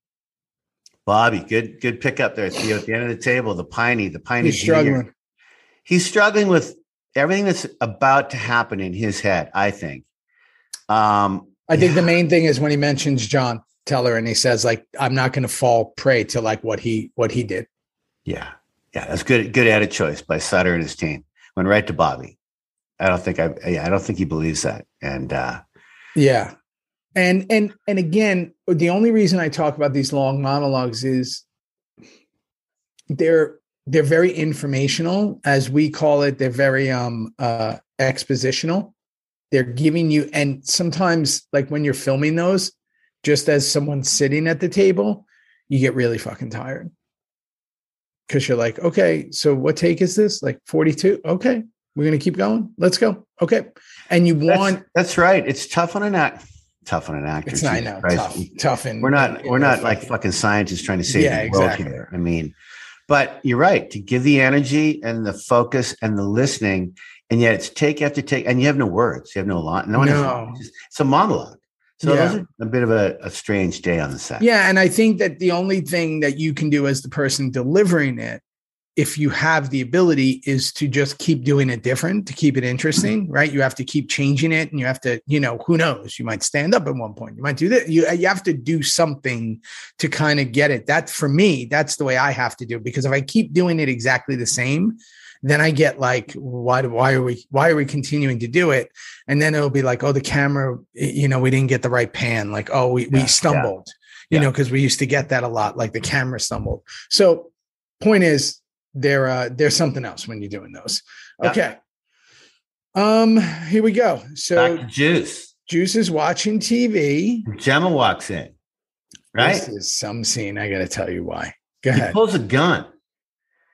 Bobby, good, good pickup there, Theo. At the end of the table, the piney, the piney. He's junior. struggling. He's struggling with everything that's about to happen in his head. I think. Um, I think the main thing is when he mentions John Teller and he says like I'm not going to fall prey to like what he what he did. yeah, yeah, that's good. Good edit choice by Sutter and his team. Went right to Bobby. I don't think I. Yeah, I don't think he believes that. And uh, Yeah. And and and again, the only reason I talk about these long monologues is they're they're very informational as we call it they're very um uh expositional they're giving you and sometimes like when you're filming those just as someone sitting at the table you get really fucking tired because you're like, okay, so what take is this? Like 42? Okay, we're gonna keep going. Let's go. Okay. And you want that's, that's right. It's tough on an act tough on an actor. It's not, I know, tough, tough and we're not we're not like fucking scientists trying to save yeah, the world exactly. here. I mean, but you're right to give the energy and the focus and the listening, and yet it's take after take, and you have no words, you have no line, no, no. It's, it's a monologue. So yeah. a bit of a, a strange day on the set. Yeah, and I think that the only thing that you can do as the person delivering it if you have the ability is to just keep doing it different to keep it interesting mm-hmm. right? You have to keep changing it and you have to you know who knows? You might stand up at one point. You might do that you, you have to do something to kind of get it. That for me that's the way i have to do it because if i keep doing it exactly the same then i get like why do, why are we why are we continuing to do it? And then it'll be like oh the camera you know we didn't get the right pan. Like oh we, yeah, we stumbled yeah. you yeah. know because we used to get that a lot like the camera stumbled. So point is they're uh, they're something else when you're doing those. Okay. Yeah. Um, here we go. So Juice. Juice is watching TV. Gemma walks in. Right. This is some scene. I got to tell you why. Go ahead. He pulls a gun.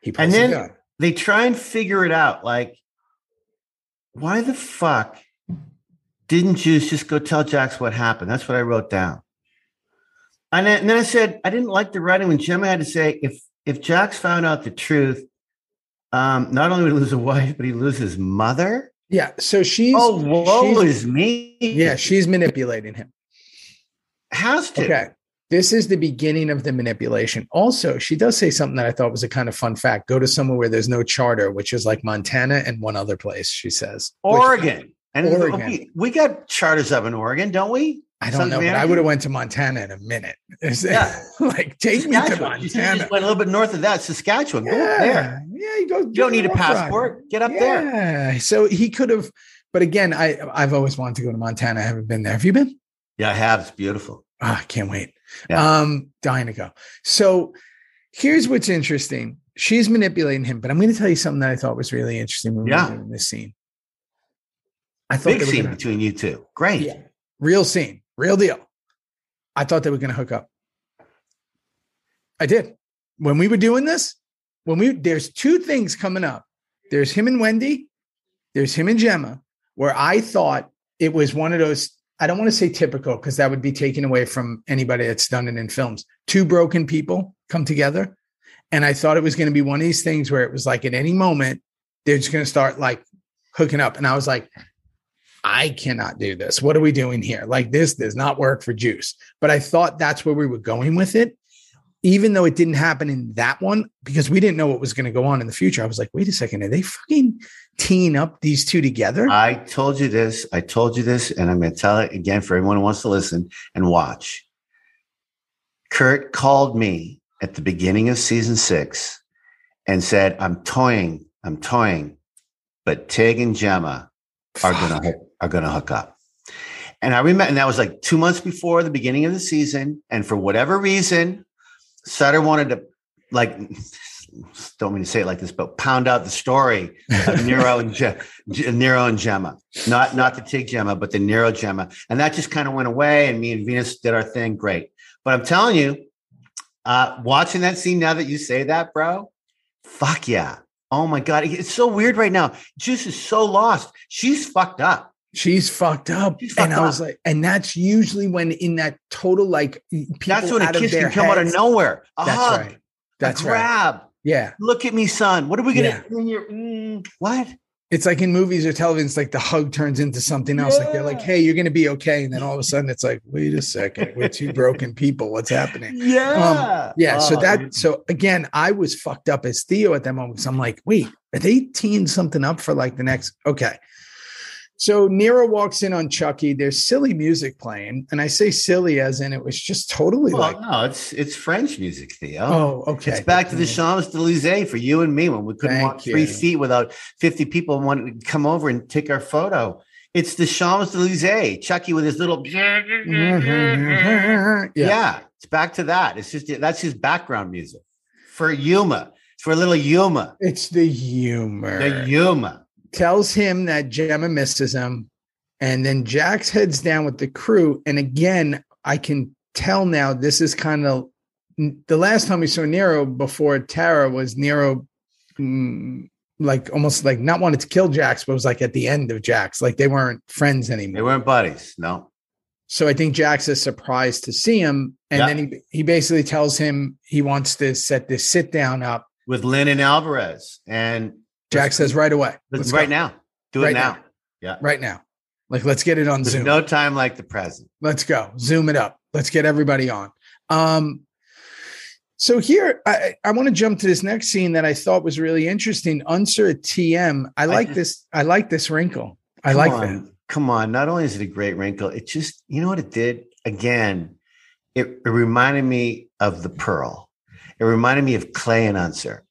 He pulls and then gun. they try and figure it out. Like, why the fuck didn't Juice just go tell Jax what happened? That's what I wrote down. And then, and then I said I didn't like the writing when Gemma had to say if if Jax found out the truth, um, not only would he lose a wife, but he loses his mother. Yeah. So she's oh, woe is me. Yeah, she's manipulating him. Has to. Okay. This is the beginning of the manipulation. Also, she does say something that I thought was a kind of fun fact. Go to somewhere where there's no charter, which is like Montana and one other place, she says. Oregon. Which, and Oregon. We, we got charters up in Oregon, don't we? I don't know, but I would have went to Montana in a minute. Yeah. like take me to Montana. went a little bit north of that, Saskatchewan. Yeah. Go there. Yeah, you go. You don't need a passport. Ride. Get up yeah. there. Yeah. So he could have, but again, I I've always wanted to go to Montana. I haven't been there. Have you been? Yeah, I have. It's beautiful. Oh, I can't wait. Yeah. Um, dying to go. So here's what's interesting. She's manipulating him, but I'm going to tell you something that I thought was really interesting when yeah. we were doing this scene. I thought big scene gonna, between you two. Great. Yeah. Real scene. Real deal. I thought they were going to hook up. I did. When we were doing this, when we there's two things coming up. There's him and Wendy, there's him and Gemma, where I thought it was one of those. I don't want to say typical because that would be taken away from anybody that's done it in films. Two broken people come together. And I thought it was going to be one of these things where it was like at any moment, they're just going to start like hooking up. And I was like, I cannot do this. What are we doing here? Like this does not work for juice. But I thought that's where we were going with it. Even though it didn't happen in that one, because we didn't know what was going to go on in the future. I was like, wait a second, are they fucking teeing up these two together? I told you this. I told you this, and I'm going to tell it again for everyone who wants to listen and watch. Kurt called me at the beginning of season six and said, I'm toying, I'm toying, but Tig and Gemma are going to are going to hook up. And I remember, and that was like two months before the beginning of the season. And for whatever reason, Sutter wanted to like, don't mean to say it like this, but pound out the story of Nero and Je- Nero and Gemma, not not the Tig Gemma, but the Nero Gemma, and that just kind of went away. And me and Venus did our thing, great. But I'm telling you, uh, watching that scene now that you say that, bro, fuck yeah. Oh my god, it's so weird right now. Juice is so lost. She's fucked up she's fucked up. She's fucked and I was like, and that's usually when in that total like that's when a kiss can come out of nowhere. A that's hug, right. That's grab. Right. Yeah. Look at me, son. What are we gonna? Yeah. Mm, what? It's like in movies or television, it's like the hug turns into something else. Yeah. Like they're like, "Hey, you're gonna be okay," and then all of a sudden, it's like, "Wait a second, we're two broken people. What's happening?" Yeah, um, yeah. Oh, so that, so again, I was fucked up as Theo at that moment. So I'm like, "Wait, are they teeing something up for like the next?" Okay, so Nero walks in on Chucky. There's silly music playing, and I say silly as in it was just totally well, like no, it's it's French music, Theo. Oh, okay. It's back to the Champs Elysees for you and me when we couldn't Thank walk you. three feet without 50 people wanting to come over and take our photo. It's the Champs Elysees. Chucky with his little yeah. yeah, it's back to that. It's just that's his background music for Yuma. It's for a little Yuma. It's the humor. The Yuma tells him that Gemma misses him. And then Jax heads down with the crew. And again, I can tell now this is kind of the last time we saw Nero before Tara was Nero, mm, like almost like not wanted to kill Jax, but was like at the end of Jax, like they weren't friends anymore. They weren't buddies. No. So I think Jax is surprised to see him, and Yeah. then he he basically tells him he wants to set this sit down up. With Lin and Alvarez. And Jax says right away, let's- right go. now. Do Right it now. now. Yeah. right now, like let's get it on There's Zoom. no time like the present. Let's go. Zoom it up. Let's get everybody on. Um, so here, I, I want to jump to this next scene that I thought was really interesting. Unser at TM. I like just- this. I like this wrinkle. I like on. that. Come on. Not only is it a great wrinkle, it just, you know what it did? Again, it, it reminded me of the Pearl. It reminded me of Clay and Unser.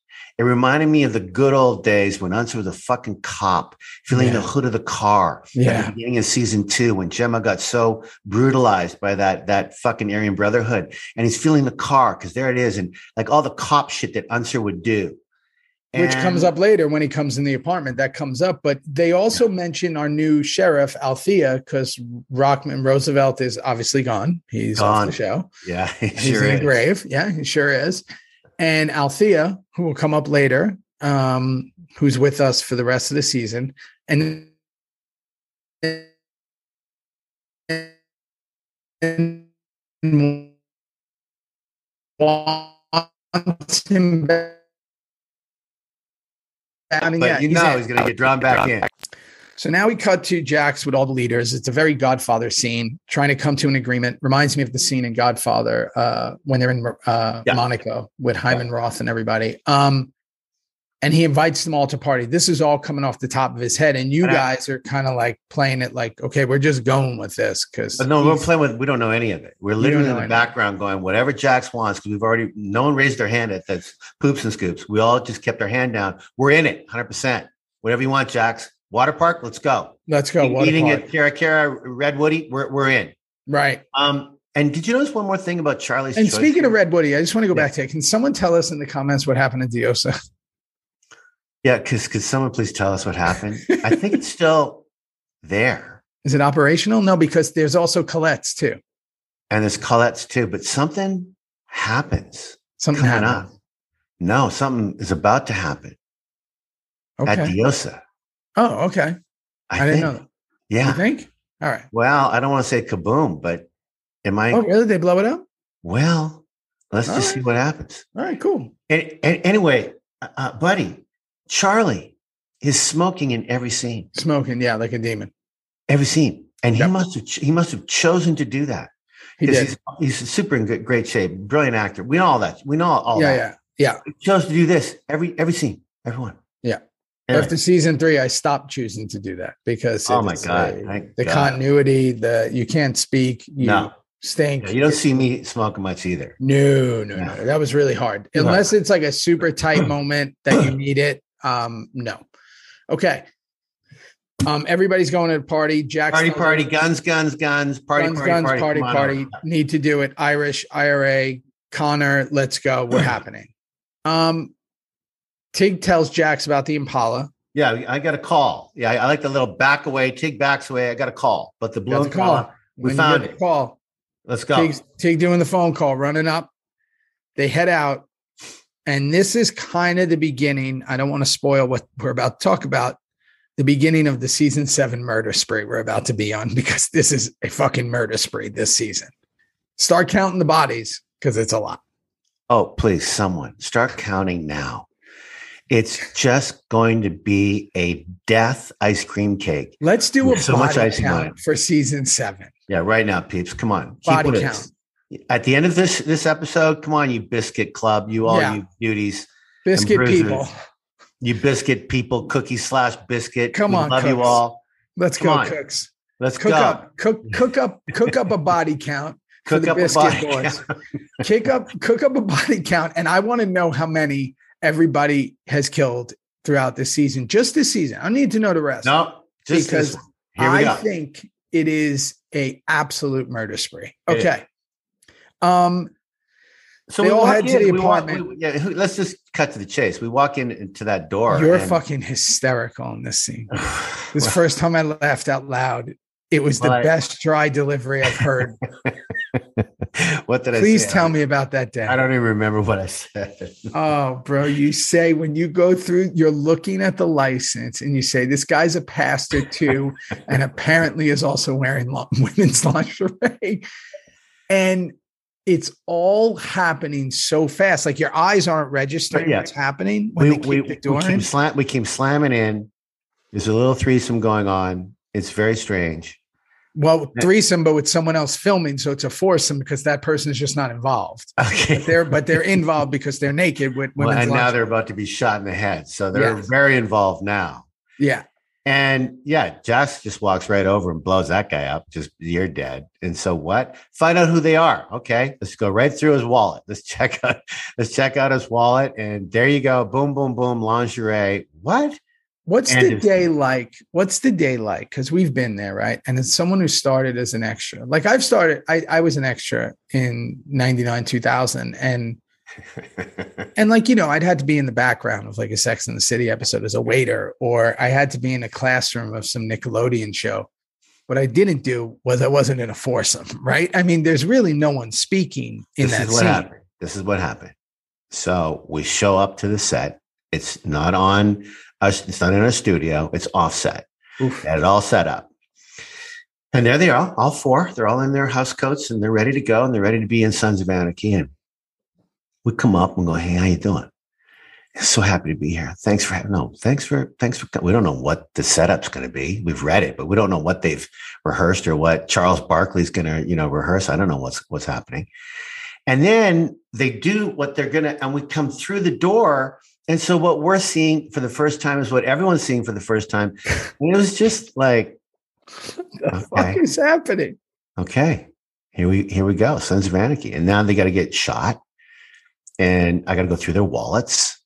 It reminded me of the good old days when Unser was a fucking cop, feeling Yeah. the hood of the car. At Yeah. the beginning of season two, when Gemma got so brutalized by that that fucking Aryan Brotherhood, and he's feeling the car because there it is, and like all the cop shit that Unser would do. Which comes up later when he comes in the apartment. That comes up, but they also mention our new sheriff Althea because Rockman Roosevelt is obviously gone. He's off Gone. the show. Yeah, he He's sure in is. the grave. Yeah, he sure is. And Althea, who will come up later, um, who's with us for the rest of the season, and and wants him back. And But yeah, you he's know in. he's going to get drawn back in. So now we cut to Jax with all the leaders. It's a very Godfather scene, trying to come to an agreement. Reminds me of the scene in Godfather uh, when they're in uh, Yeah. Monaco with Hyman Roth and everybody. Um, and he invites them all to party. This is all coming off the top of his head, and you And I- guys are kind of like playing it like, okay, we're just going with this because But no, we're playing with. We don't know any of it. We're literally in the background going whatever Jax wants because we've already. No one raised their hand at that's poops and scoops. We all just kept our hand down. We're in it, hundred percent. Whatever you want, Jax. Water park, let's go. let's go. Water Eating park. at Caracara Redwoody, we're we're in. right. Um, and did you notice one more thing about Charlie's? And choice speaking of here? Red Woody, I just want to go Yeah. back to it. Can someone tell us in the comments what happened to Diosa? yeah, because could someone please tell us what happened? I think it's still there, Is it operational? No, because there's also Colette's too. and there's Colette's too. But something happens Something happened. up. No, something is about to happen at Diosa. Oh, okay. I, I, didn't know that. You think? All right. Well, I don't want to say kaboom, but am I? Oh, really? They blow it up? Well, let's All just right. see what happens. All right, cool. And, and anyway, uh, uh, buddy, Charlie is smoking in every scene, Smoking, yeah, like a demon. every scene, and he must have he must have chosen to do that. He did. He's, he's super in good, great shape, brilliant actor. We know all that. We know all yeah, that. yeah, yeah. He chose to do this every every scene, everyone. After season three, I stopped choosing to do that because Oh my God, thank the God. continuity, the you can't speak, you no, stink. You don't see me smoking much either. No, no, No. no. That was really hard. Unless it's like a super tight moment that you need it. Um, no. Okay. Um, everybody's going to the party. Jack's Party, party, guns, guns, guns, party, guns, party, guns, party, party, on party. Need to do it. Irish, IRA, Connor, let's go. We're happening. Um, Tig tells Jax about the Impala. Yeah, I got a call. Yeah, I, like the little back away, Tig backs away. I got a call, but the blue call. We When found it. call. Let's go. Tig, Tig doing the phone call, running up. They head out. And this is kind of the beginning. I don't want to spoil what we're about to talk about. The beginning of the season seven murder spree we're about to be on because this is a fucking murder spree this season. Start counting the bodies because it's a lot. Oh, please, someone start counting now. It's just going to be a death ice cream cake. Let's do a so much on count for season seven. Yeah, right now, peeps. Come on. Body count. At the end of this this episode, come on, you biscuit club, you all Yeah. you beauties, Biscuit people. you biscuit people, cookie slash biscuit. Come We on, love you all. Let's Come go, on. cooks. Let's Cook go. up, cook, cook up, cook up a body count for Cook the up a biscuit boys. count. Kick up, cook up a body count, and I want to know how many everybody has killed throughout this season. Just this season, I need to know the rest. No, just Because this one. Here we I go. think it is a absolute murder spree. Okay. Um, So They we all head to the we walk- apartment. we- yeah, let's just cut to the chase. We walk in into that door. you're and- fucking hysterical in this scene. This Well, first time I laughed out loud. It was the I- best dry delivery I've heard what did I Please tell me about that day. I don't even remember what I said. Oh, bro, you say when you go through, you're looking at the license and you say, This guy's a pastor too, and apparently is also wearing women's lingerie. And it's all happening so fast. Like your eyes aren't registering yeah. what's happening when we, they we, the door we, keep slam, we keep slamming in. There's a little threesome going on. It's very strange. Well, threesome, but with someone else filming, so it's a foursome because that person is just not involved. Okay. But they're but they're involved because they're naked with Well, and now they're about to be shot in the head. So they're Yes. very involved now. Yeah. And yeah, Jess just walks right over and blows that guy up. Just you're dead. And so what? Find out who they are. Okay, let's go right through his wallet. Let's check out. Let's check out his wallet. And there you go. Boom, boom, boom. Lingerie. What? What's And the day like? What's the day like? Because we've been there, right? And as someone who started as an extra, like I've started, I, I was an extra in 99, 2000. And, and like, you know, I'd had to be in the background of like a Sex in the City episode as a waiter, or I had to be in a classroom of some Nickelodeon show. What I didn't do was I wasn't in a foursome, right? I mean, there's really no one speaking in this that is what scene. happened. This is what happened. So we show up to the set. It's not on. It's not in a studio. It's offset. Oof. Had it all set up. And there they are, all four. They're all in their house coats and they're ready to go and they're ready to be in Sons of Anarchy. And we come up and go, Hey, how you doing? So happy to be here. Thanks for having no, thanks for thanks for we don't know what the setup's gonna be. We've read it, but we don't know what they've rehearsed or what Charles Barkley's gonna, you know, rehearse. I don't know what's what's happening. And then they do what they're gonna, and we come through the door. And so what we're seeing for the first time is what everyone's seeing for the first time. And it was just like, The fuck is happening? okay, here we here we go, Sons of Anarchy. And now they got to get shot. And I got to go through their wallets.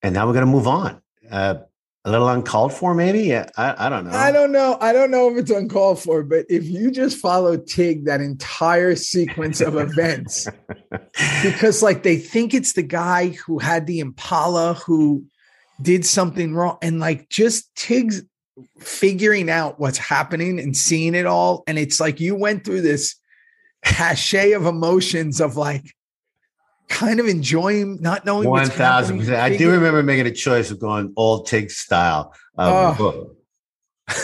And now we're gonna move on. Uh, a little uncalled for, maybe. Yeah, I, I don't know. I don't know. I don't know if it's uncalled for, but if you just follow Tig that entire sequence of events, because like they think it's the guy who had the Impala who did something wrong, and like just Tig's figuring out what's happening and seeing it all, and it's like you went through this cachet of emotions of like kind of enjoying not knowing One thousand percent. I do remember making a choice of going old Tig style. Uh, of, Oh.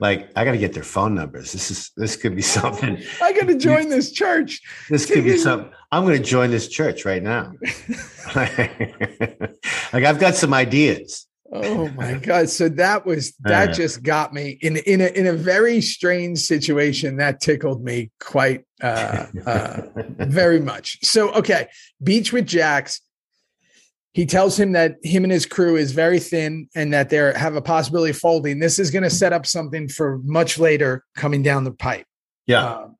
like I got to get their phone numbers. This is this could be something. I got to join this church. This could be is- something. I'm going to join this church right now. like I've got some ideas. Oh my god! So that was that just got me in in a in a very strange situation that tickled me quite uh, uh, very much. So okay, beach with Jax. He tells him that him and his crew is very thin and that they have a possibility of folding. This is going to set up something for much later coming down the pipe. Yeah. Um,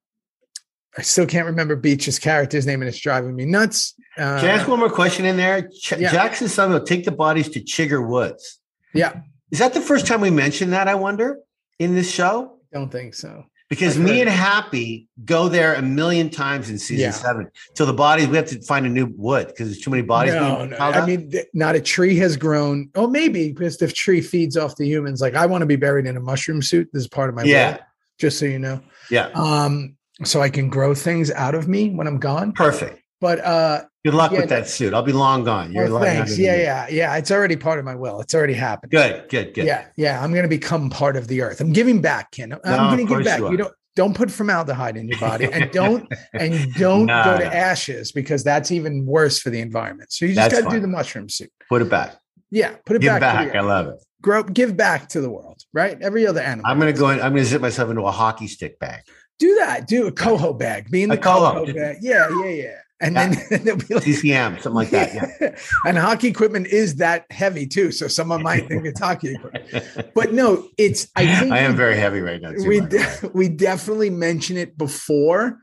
I still can't remember Beach's character's name, and it's driving me nuts. Uh, Can I ask one more question in there? Ch- yeah. Jackson's son will take the bodies to Chigger Woods. Yeah, Is that the first time we mentioned that? I wonder in this show don't think so. because I've me heard and Happy go there a million times in season Yeah. seven. Till the bodies, we have to find a new wood because there's too many bodies. No, no. I mean, th- not a tree has grown. Oh, maybe because the tree feeds off the humans. Like I want to be buried in a mushroom suit. This is part of my Yeah. just so you know. yeah, Um, so I can grow things out of me when I'm gone. perfect. But uh, Good luck Yeah, with that suit. I'll be long gone. You're well, thanks. Yeah, yeah, yeah. It's already part of my will. It's already happened. Good, good, good. Yeah, yeah. I'm going to become part of the earth. I'm giving back, Ken. I'm No, going to give back. you You, don't don't put formaldehyde in your body, and don't and don't No, go to no. ashes because that's even worse for the environment. So you just got to do the mushroom suit. Put it back. Yeah, put it Give back. back. I love it. grow give back to the world right every other animal I'm gonna go in. I'm gonna zip myself into a hockey stick bag. Do that do a Koho bag be in the Koho. Koho bag yeah yeah yeah and then they'll be like CCM, something like that. Yeah. and hockey equipment is that heavy too so someone might think it's hockey equipment but no it's i think I am very heavy right now. Too, we by the way. de- we definitely mention it before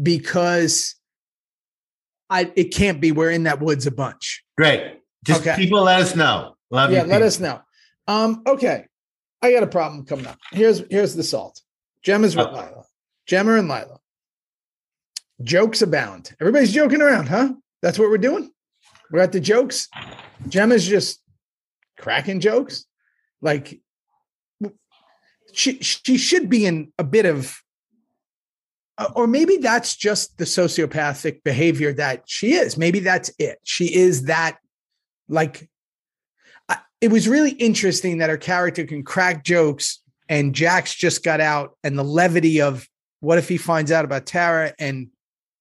because i it can't be we're in that woods a bunch Great. Just Okay. people let us know. Love yeah you. Yeah, let people. us know um okay i got a problem coming up here's here's the salt gemma's with Oh. Lyla gemma and Lyla. Jokes abound. Everybody's joking around huh? That's what we're doing? We're at the jokes? Gemma's just cracking jokes? Like she she should be in a bit of uh, or maybe that's just the sociopathic behavior that she is. Maybe that's it. She is that like it was really interesting that her character can crack jokes and Jax just got out and the levity of what if he finds out about Tara and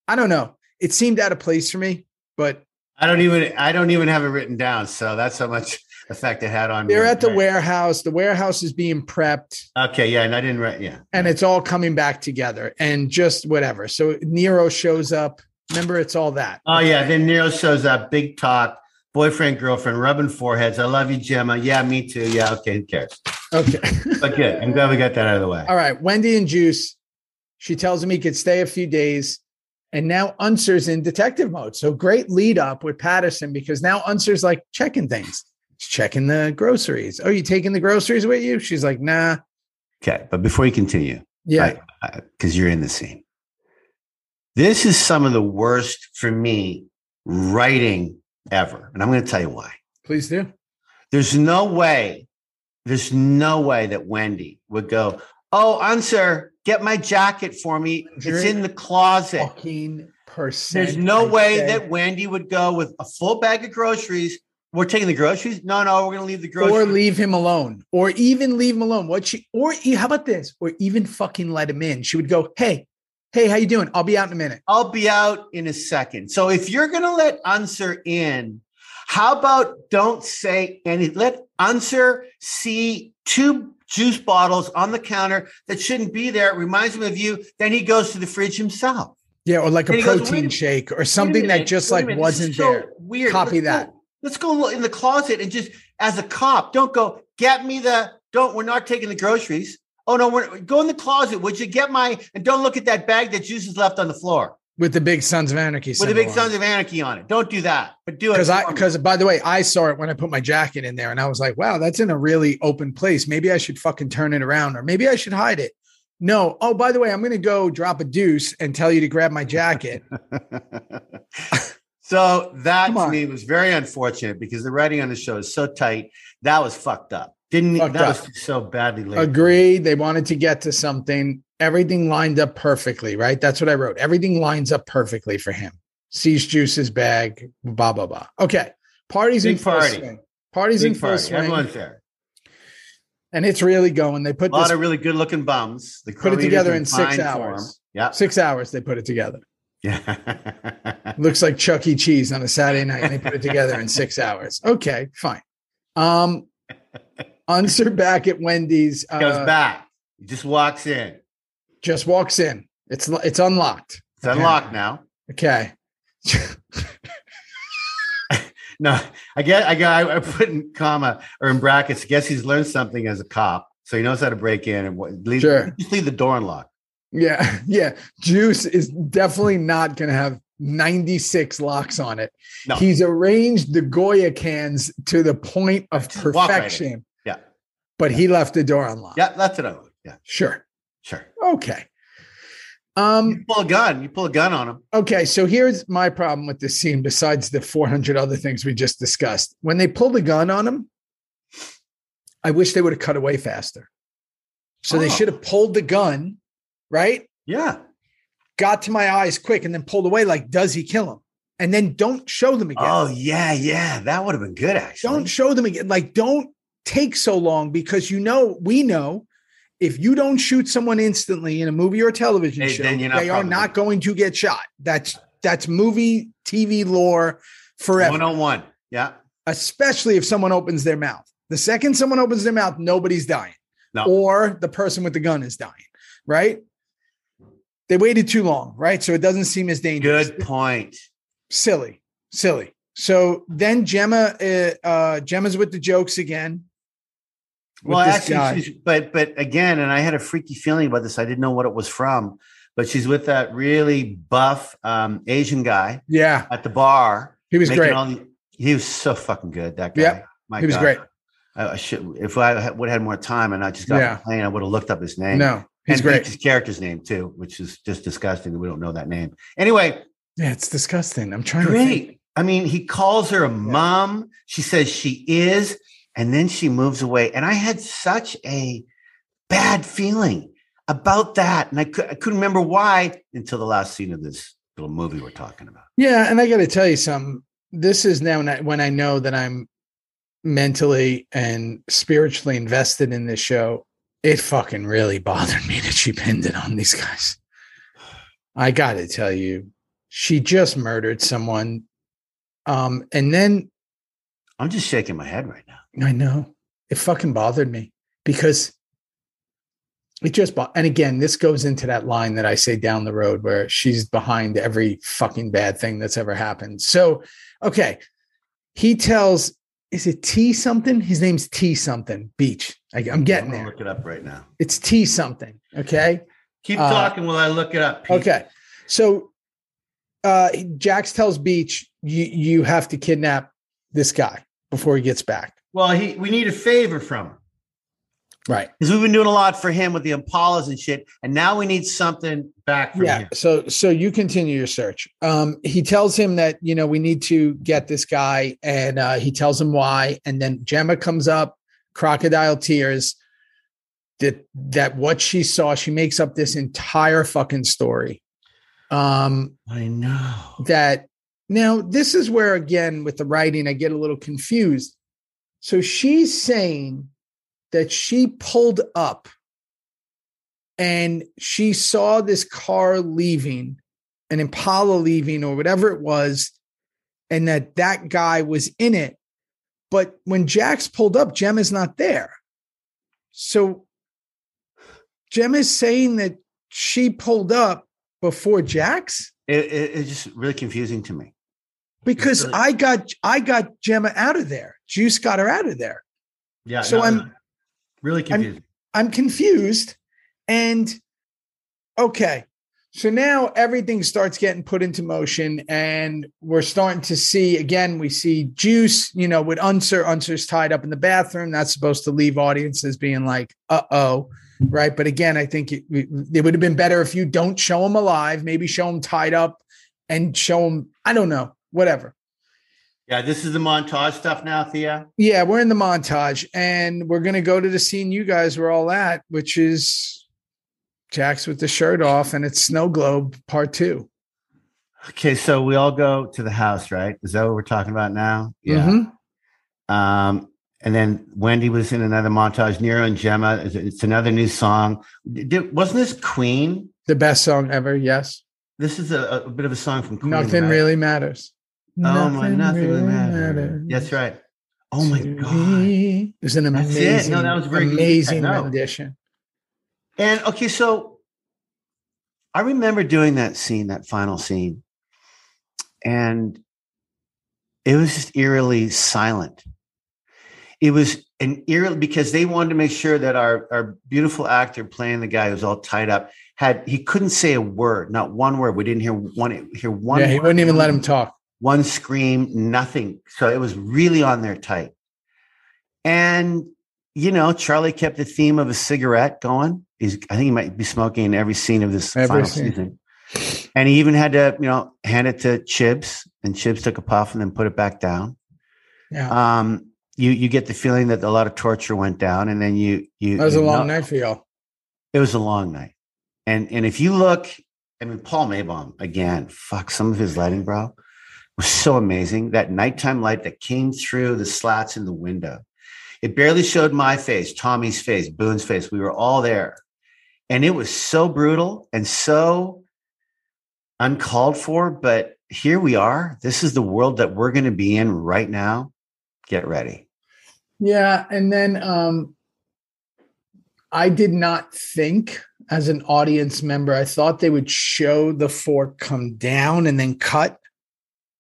I don't know. It seemed out of place for me, but I don't even I don't even have it written down. So that's how much effect it had on me. they're me. at the Right. warehouse. The warehouse is being prepped Okay, yeah, and I didn't write. Yeah, and it's all coming back together and just whatever. So Nero shows up. Remember, it's all that. Oh yeah, then Nero shows up, big talk, boyfriend, girlfriend, rubbing foreheads. I love you, Gemma. Yeah, me too. Yeah, okay, who cares? Okay. But good. I'm glad we got that out of the way. All right, Wendy and Juice. She tells him he could stay a few days, and now Unser's in detective mode. So great lead up with Patterson because now Unser's like checking things. He's checking the groceries. Oh, you taking the groceries with you? She's like, nah. Okay, but before you continue, Yeah. because you're in the scene, this is some of the worst for me writing ever, and I'm going to tell you why. Please do. There's no way, there's no way that Wendy would go, Oh, Unser, get my jacket for me. It's in the closet. Fucking percent. There's no way that Wendy would go with a full bag of groceries. We're taking the groceries. No, no, we're to leave the groceries. or leave him alone, or even leave him alone. What she, or how about this, or even fucking let him in. She would go, "Hey, hey, how you doing? I'll be out in a minute." I'll be out in a second. So if you're to let Unser in, how about don't say any? Let Unser see two juice bottles on the counter that shouldn't be there. It reminds him of you. Then he goes to the fridge himself. Yeah, or like a And goes, protein "Wait a- shake or something that just like minute, wasn't so there. Weird. Copy Let's that. Go, let's go look in the closet and just as a cop, don't go get me the. Don't. We're not taking the groceries. Oh no, we're go in the closet. Would you get my and don't look at that bag that juice is left on the floor with the big Sons of Anarchy. with the big Sons of Anarchy on it. Don't do that, but do it because I because by the way, I saw it when I put my jacket in there, and I was like, "Wow, that's in a really open place. Maybe I should fucking turn it around, or maybe I should hide it." No. Oh, by the way, I'm going to go drop a deuce and tell you to grab my jacket. so that to me was very unfortunate because the writing on the show is so tight. That was fucked up. Didn't Fucked that up. was so badly laid. Agreed. They wanted to get to something. Everything lined up perfectly, right? That's what I wrote. Everything lines up perfectly for him. Sees Juice's bag, blah blah blah. Okay, parties in Big full party. swing. Parties in Big full party. swing, Everyone's there. and it's really going. They put A lot this of really good looking bums. They Put it together in six hours. Yeah. six hours. They put it together. Yeah. Looks like Chuck E. Cheese on a Saturday night, and they put it together in six hours. Okay, fine. Um, Unser back at Wendy's. Goes Uh, back. He just walks in. Just walks in. It's it's unlocked. It's unlocked now. Okay. No, I get I got I put in comma or in brackets. I guess he's learned something as a cop. So he knows how to break in and what leave, Sure. just leave the door unlocked. Yeah, yeah. Juice is definitely not going to have 96 locks on it. No. He's arranged the Goya cans to the point of walk right perfection. Yeah. But he left the door unlocked. Yeah, that's what I. Yeah, Sure. Sure. Okay. Um, You pull a gun. You pull a gun on him. okay, so here's my problem with this scene, besides the 400 other things we just discussed. When they pulled the gun on him, I wish they would have cut away faster. So they Oh. should have pulled the gun, right? Yeah. got to my eyes quick and then pulled away like does he kill him and then don't show them again Oh yeah, yeah. That would have been good. Actually, don't show them again like don't take so long because you know we know if you don't shoot someone instantly in a movie or a television Hey, show then you're not they are not going to get shot that's that's movie tv lore forever one on one. Yeah. especially if someone opens their mouth the second someone opens their mouth nobody's dying No. or the person with the gun is dying right they waited too long right so it doesn't seem as dangerous Good point. silly, silly. So then Gemma, uh, uh, Gemma's with the jokes again. Well, actually, but but again, and I had a freaky feeling about this. I didn't know what it was from, but she's with that really buff um, Asian guy yeah, at the bar. he was great. the- he was so fucking good. That guy. Yeah, My He was God. great. I, I should if I would have had more time and I just got Yeah. plane, I would have looked up his name. No, he's and great. His character's name too, which is just disgusting. that We don't know that name. Anyway, Yeah, it's disgusting. I'm trying great. I mean, he calls her a mom. She says she is, and then she moves away. And I had such a bad feeling about that, and I, could, I couldn't remember why until the last scene of this little movie we're talking about. Yeah, and I got to tell you something. This is now when I, when I know that I'm mentally and spiritually invested in this show. It fucking really bothered me that she pinned it on these guys. I got to tell you, she just murdered someone. Um, and then I'm just shaking my head right now. I know. It fucking bothered me because it just bo- and again this goes into that line that i say down the road where she's behind every fucking bad thing that's ever happened. So okay. He tells is it t something? His name's t something beach. I, i'm getting there. Look it up right now. it's t something okay? Keep Uh, talking while I look it up. Pete. okay. So uh jax tells beach you you have to kidnap this guy before he gets back Well, he we need a favor from him. Right. Because we've been doing a lot for him with the Impalas and shit, and now we need something back from yeah him. so so you continue your search. Um he tells him that you know we need to get this guy and uh he tells him why and then gemma comes up crocodile tears that that what she saw she makes up this entire fucking story. Um I know. that now this is where again with the writing i get a little confused so she's saying that she pulled up and she saw this car leaving an impala leaving or whatever it was and that that guy was in it but when jax pulled up gemma's not there so gemma's saying that she pulled up before jax It, it- it's just really confusing to me. because really- I got I got Gemma out of there. Juice got her out of there. Yeah. So no, I'm- really I'm- I'm confused. And okay. So now everything starts getting put into motion, and we're starting to see again. We see Juice, you know, with Unser. Unser's tied up in the bathroom. That's supposed to leave audiences being like, "Uh oh," right? But again, I think it, it would have been better if you don't show him alive. Maybe show him tied up, and show him. I don't know, whatever. Yeah, this is the montage stuff now, Thea. Yeah, we're in the montage, and we're gonna go to the scene you guys were all at, which is Jax with the shirt off, and it's Snow Globe Part Two. Okay, so we all go to the house, right? Is that what we're talking about now? Mhm. Um, and then Wendy was in another montage. Nero and Gemma. It's, it's another new song. Did, wasn't this Queen? the best song ever. Yes, This is a, a bit of a song from Queen. nothing right? really matters. Oh my, nothing really matters. That's right. Oh my god. It was an That's it. amazing, No, that was very amazing rendition. And okay, so I remember doing that scene, that final scene, and it was just eerily silent. It was an eerily because they wanted to make sure that our our beautiful actor playing the guy who's all tied up had he couldn't say a word, not one word. We didn't hear one hear one. yeah, he wouldn't even let him talk. One scream, nothing. So it was really on there tight. And you know, Charlie kept the theme of a cigarette going. He's, I think he might be smoking in every scene of this Every final scene. season. And he even had to, you know, hand it to Chibs, and Chibs took a puff and then put it back down. Yeah, Um, you you get the feeling that a lot of torture went down, and then you you. that was a long know- night for y'all. It was a long night, and and if you look, I mean, Paul Maibaum again. Fuck, some of his lighting, bro, was so amazing. That nighttime light that came through the slats in the window. It barely showed my face, Tommy's face, Boone's face. We were all there. And it was so brutal and so uncalled for. But here we are. This is the world that we're going to be in right now. Get ready. Yeah, and then um I did not think as an audience member, I thought they would show the fork come down and then cut,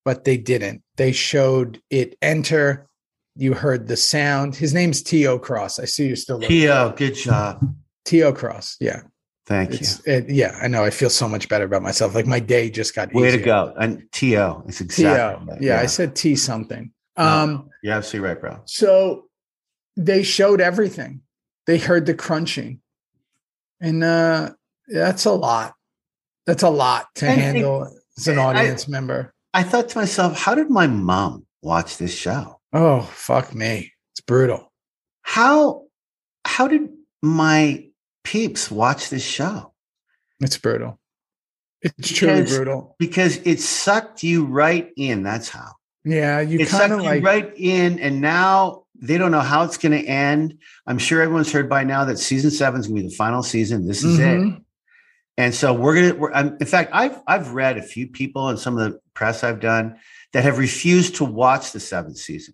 but they didn't. They showed it enter. You heard the sound. His name's T.O. Cross. I see you're still looking. Tio, good job. T.O. Cross. Yeah. Thank you. It, yeah, I know. I feel so much better about myself. Like my day just got Way to go. And T.O. It's T.O. exactly. that. Yeah, I said T something. No. Um You're absolutely right, bro. So they showed everything. They heard the crunching. And uh that's a lot. That's a lot to And- handle as an I- audience member. I thought to myself, how did my mom watch this show? Oh, fuck me. It's brutal. How how did my peeps watch this show. It's brutal. It's truly brutal. because it sucked you right in. That's how Yeah, you it kind sucked of you like right in, and now they don't know how it's going to end. I'm sure everyone's heard by now that season seven is going to be the final season. This is it, Mhm. And so we're gonna. We're, um, in fact, I've I've read a few people and some of the press I've done that have refused to watch the seventh season.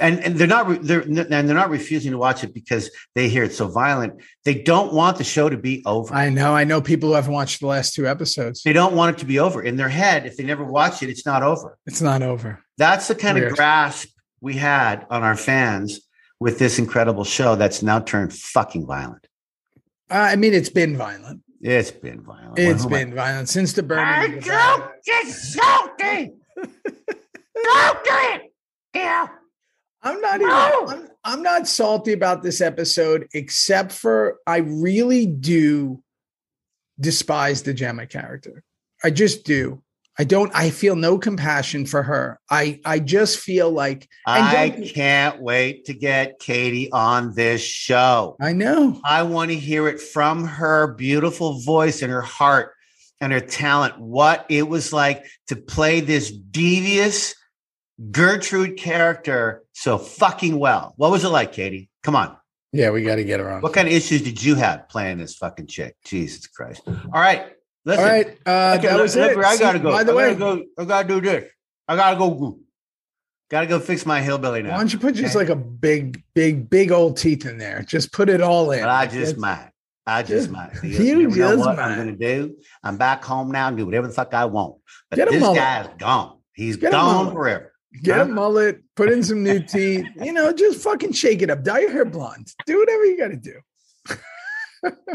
And, and they're not they're and they're not refusing to watch it because they hear it's so violent. They don't want the show to be over. I know. I know people who haven't watched the last two episodes. they don't want it to be over. In their head, if they never watch it, it's not over. It's not over. That's the kind Weird. of grasp we had on our fans with this incredible show that's now turned fucking violent. Uh, I mean, it's been violent. It's been violent. It's Who am I- been violent since the burning. I of the don't Vatican. get salty. don't do it. Yeah. I'm not even. No. I'm, I'm not salty about this episode, except for I really do despise the Gemma character. I just do. I don't. I feel no compassion for her. I I just feel like and I can't wait to get Katey on this show. I know. I want to hear it from her beautiful voice and her heart and her talent. What it was like to play this devious Gertrude character so fucking well. What was it like, Katey? Come on. Yeah, we got to get her on. What kind of issues did you have playing this fucking chick? Jesus Christ. All right. Listen. All right, uh, Okay, that was look, it. I gotta go. By the I way, gotta go. I gotta do this. I gotta go. go. Gotta go fix my hillbilly now. why don't you put just Okay. like a big, big, big old teeth in there? Just put it all in. But I just That's- might. I just Just- might. you know just what might. I'm gonna do. I'm back home now and do whatever the fuck I want. But Get a this guy's gone. He's Get gone forever. Get a mullet, put in some new teeth. You know, just fucking shake it up. Dye your hair blonde. Do whatever you got to do.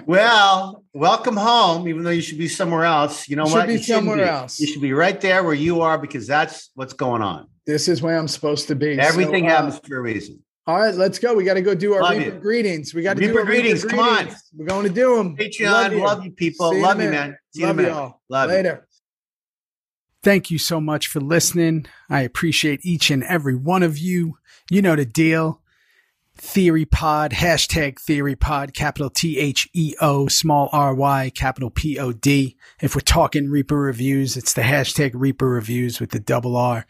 Well, welcome home, even though you should be somewhere else. You know Should what? be You shouldn't somewhere be. else. You should be right there where you are because that's what's going on. This is where I'm supposed to be. So, Everything uh, happens for a reason. All right, let's go. We got to go do our Love Reaper you. greetings. We got to do our greetings, come on. We're going to do them. Patreon, love you, people. See in a love you, man. See you Love you minute. all. Love you. Later. Thank you so much for listening. I appreciate each and every one of you. You know the deal. Theory Pod, hashtag Theory Pod, capital T H E O, small R Y, capital P O D. If we're talking Reaper reviews, it's the hashtag Reaper reviews with the double R.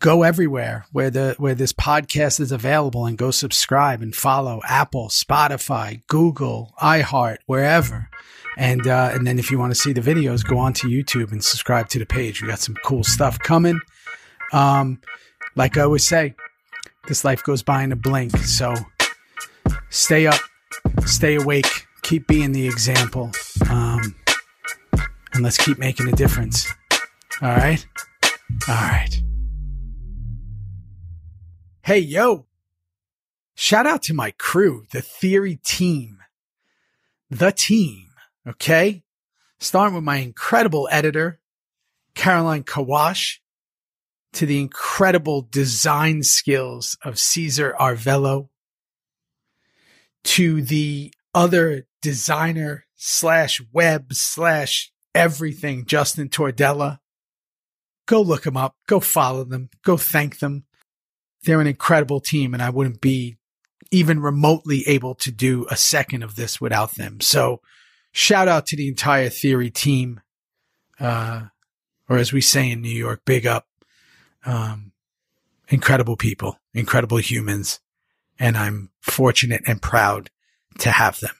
Go everywhere where the where this podcast is available and go subscribe and follow Apple, Spotify, Google, iHeart, wherever. And uh, and then if you want to see the videos, go on to YouTube and subscribe to the page. We got some cool stuff coming. Um, like I always say, this life goes by in a blink. So stay up, stay awake, keep being the example, um, and let's keep making a difference. All right, all right. Hey yo! Shout out to my crew, the Theory team, the team. Okay. Starting with my incredible editor, Caroline Kawash, to the incredible design skills of Caesar Arvello, to the other designer slash web slash everything, Justin Tordella. Go look them up. Go follow them. Go thank them. They're an incredible team, and I wouldn't be even remotely able to do a second of this without them. So, shout out to the entire Theory team, uh, or as we say in New York, big up. Um, incredible people, incredible humans, and I'm fortunate and proud to have them.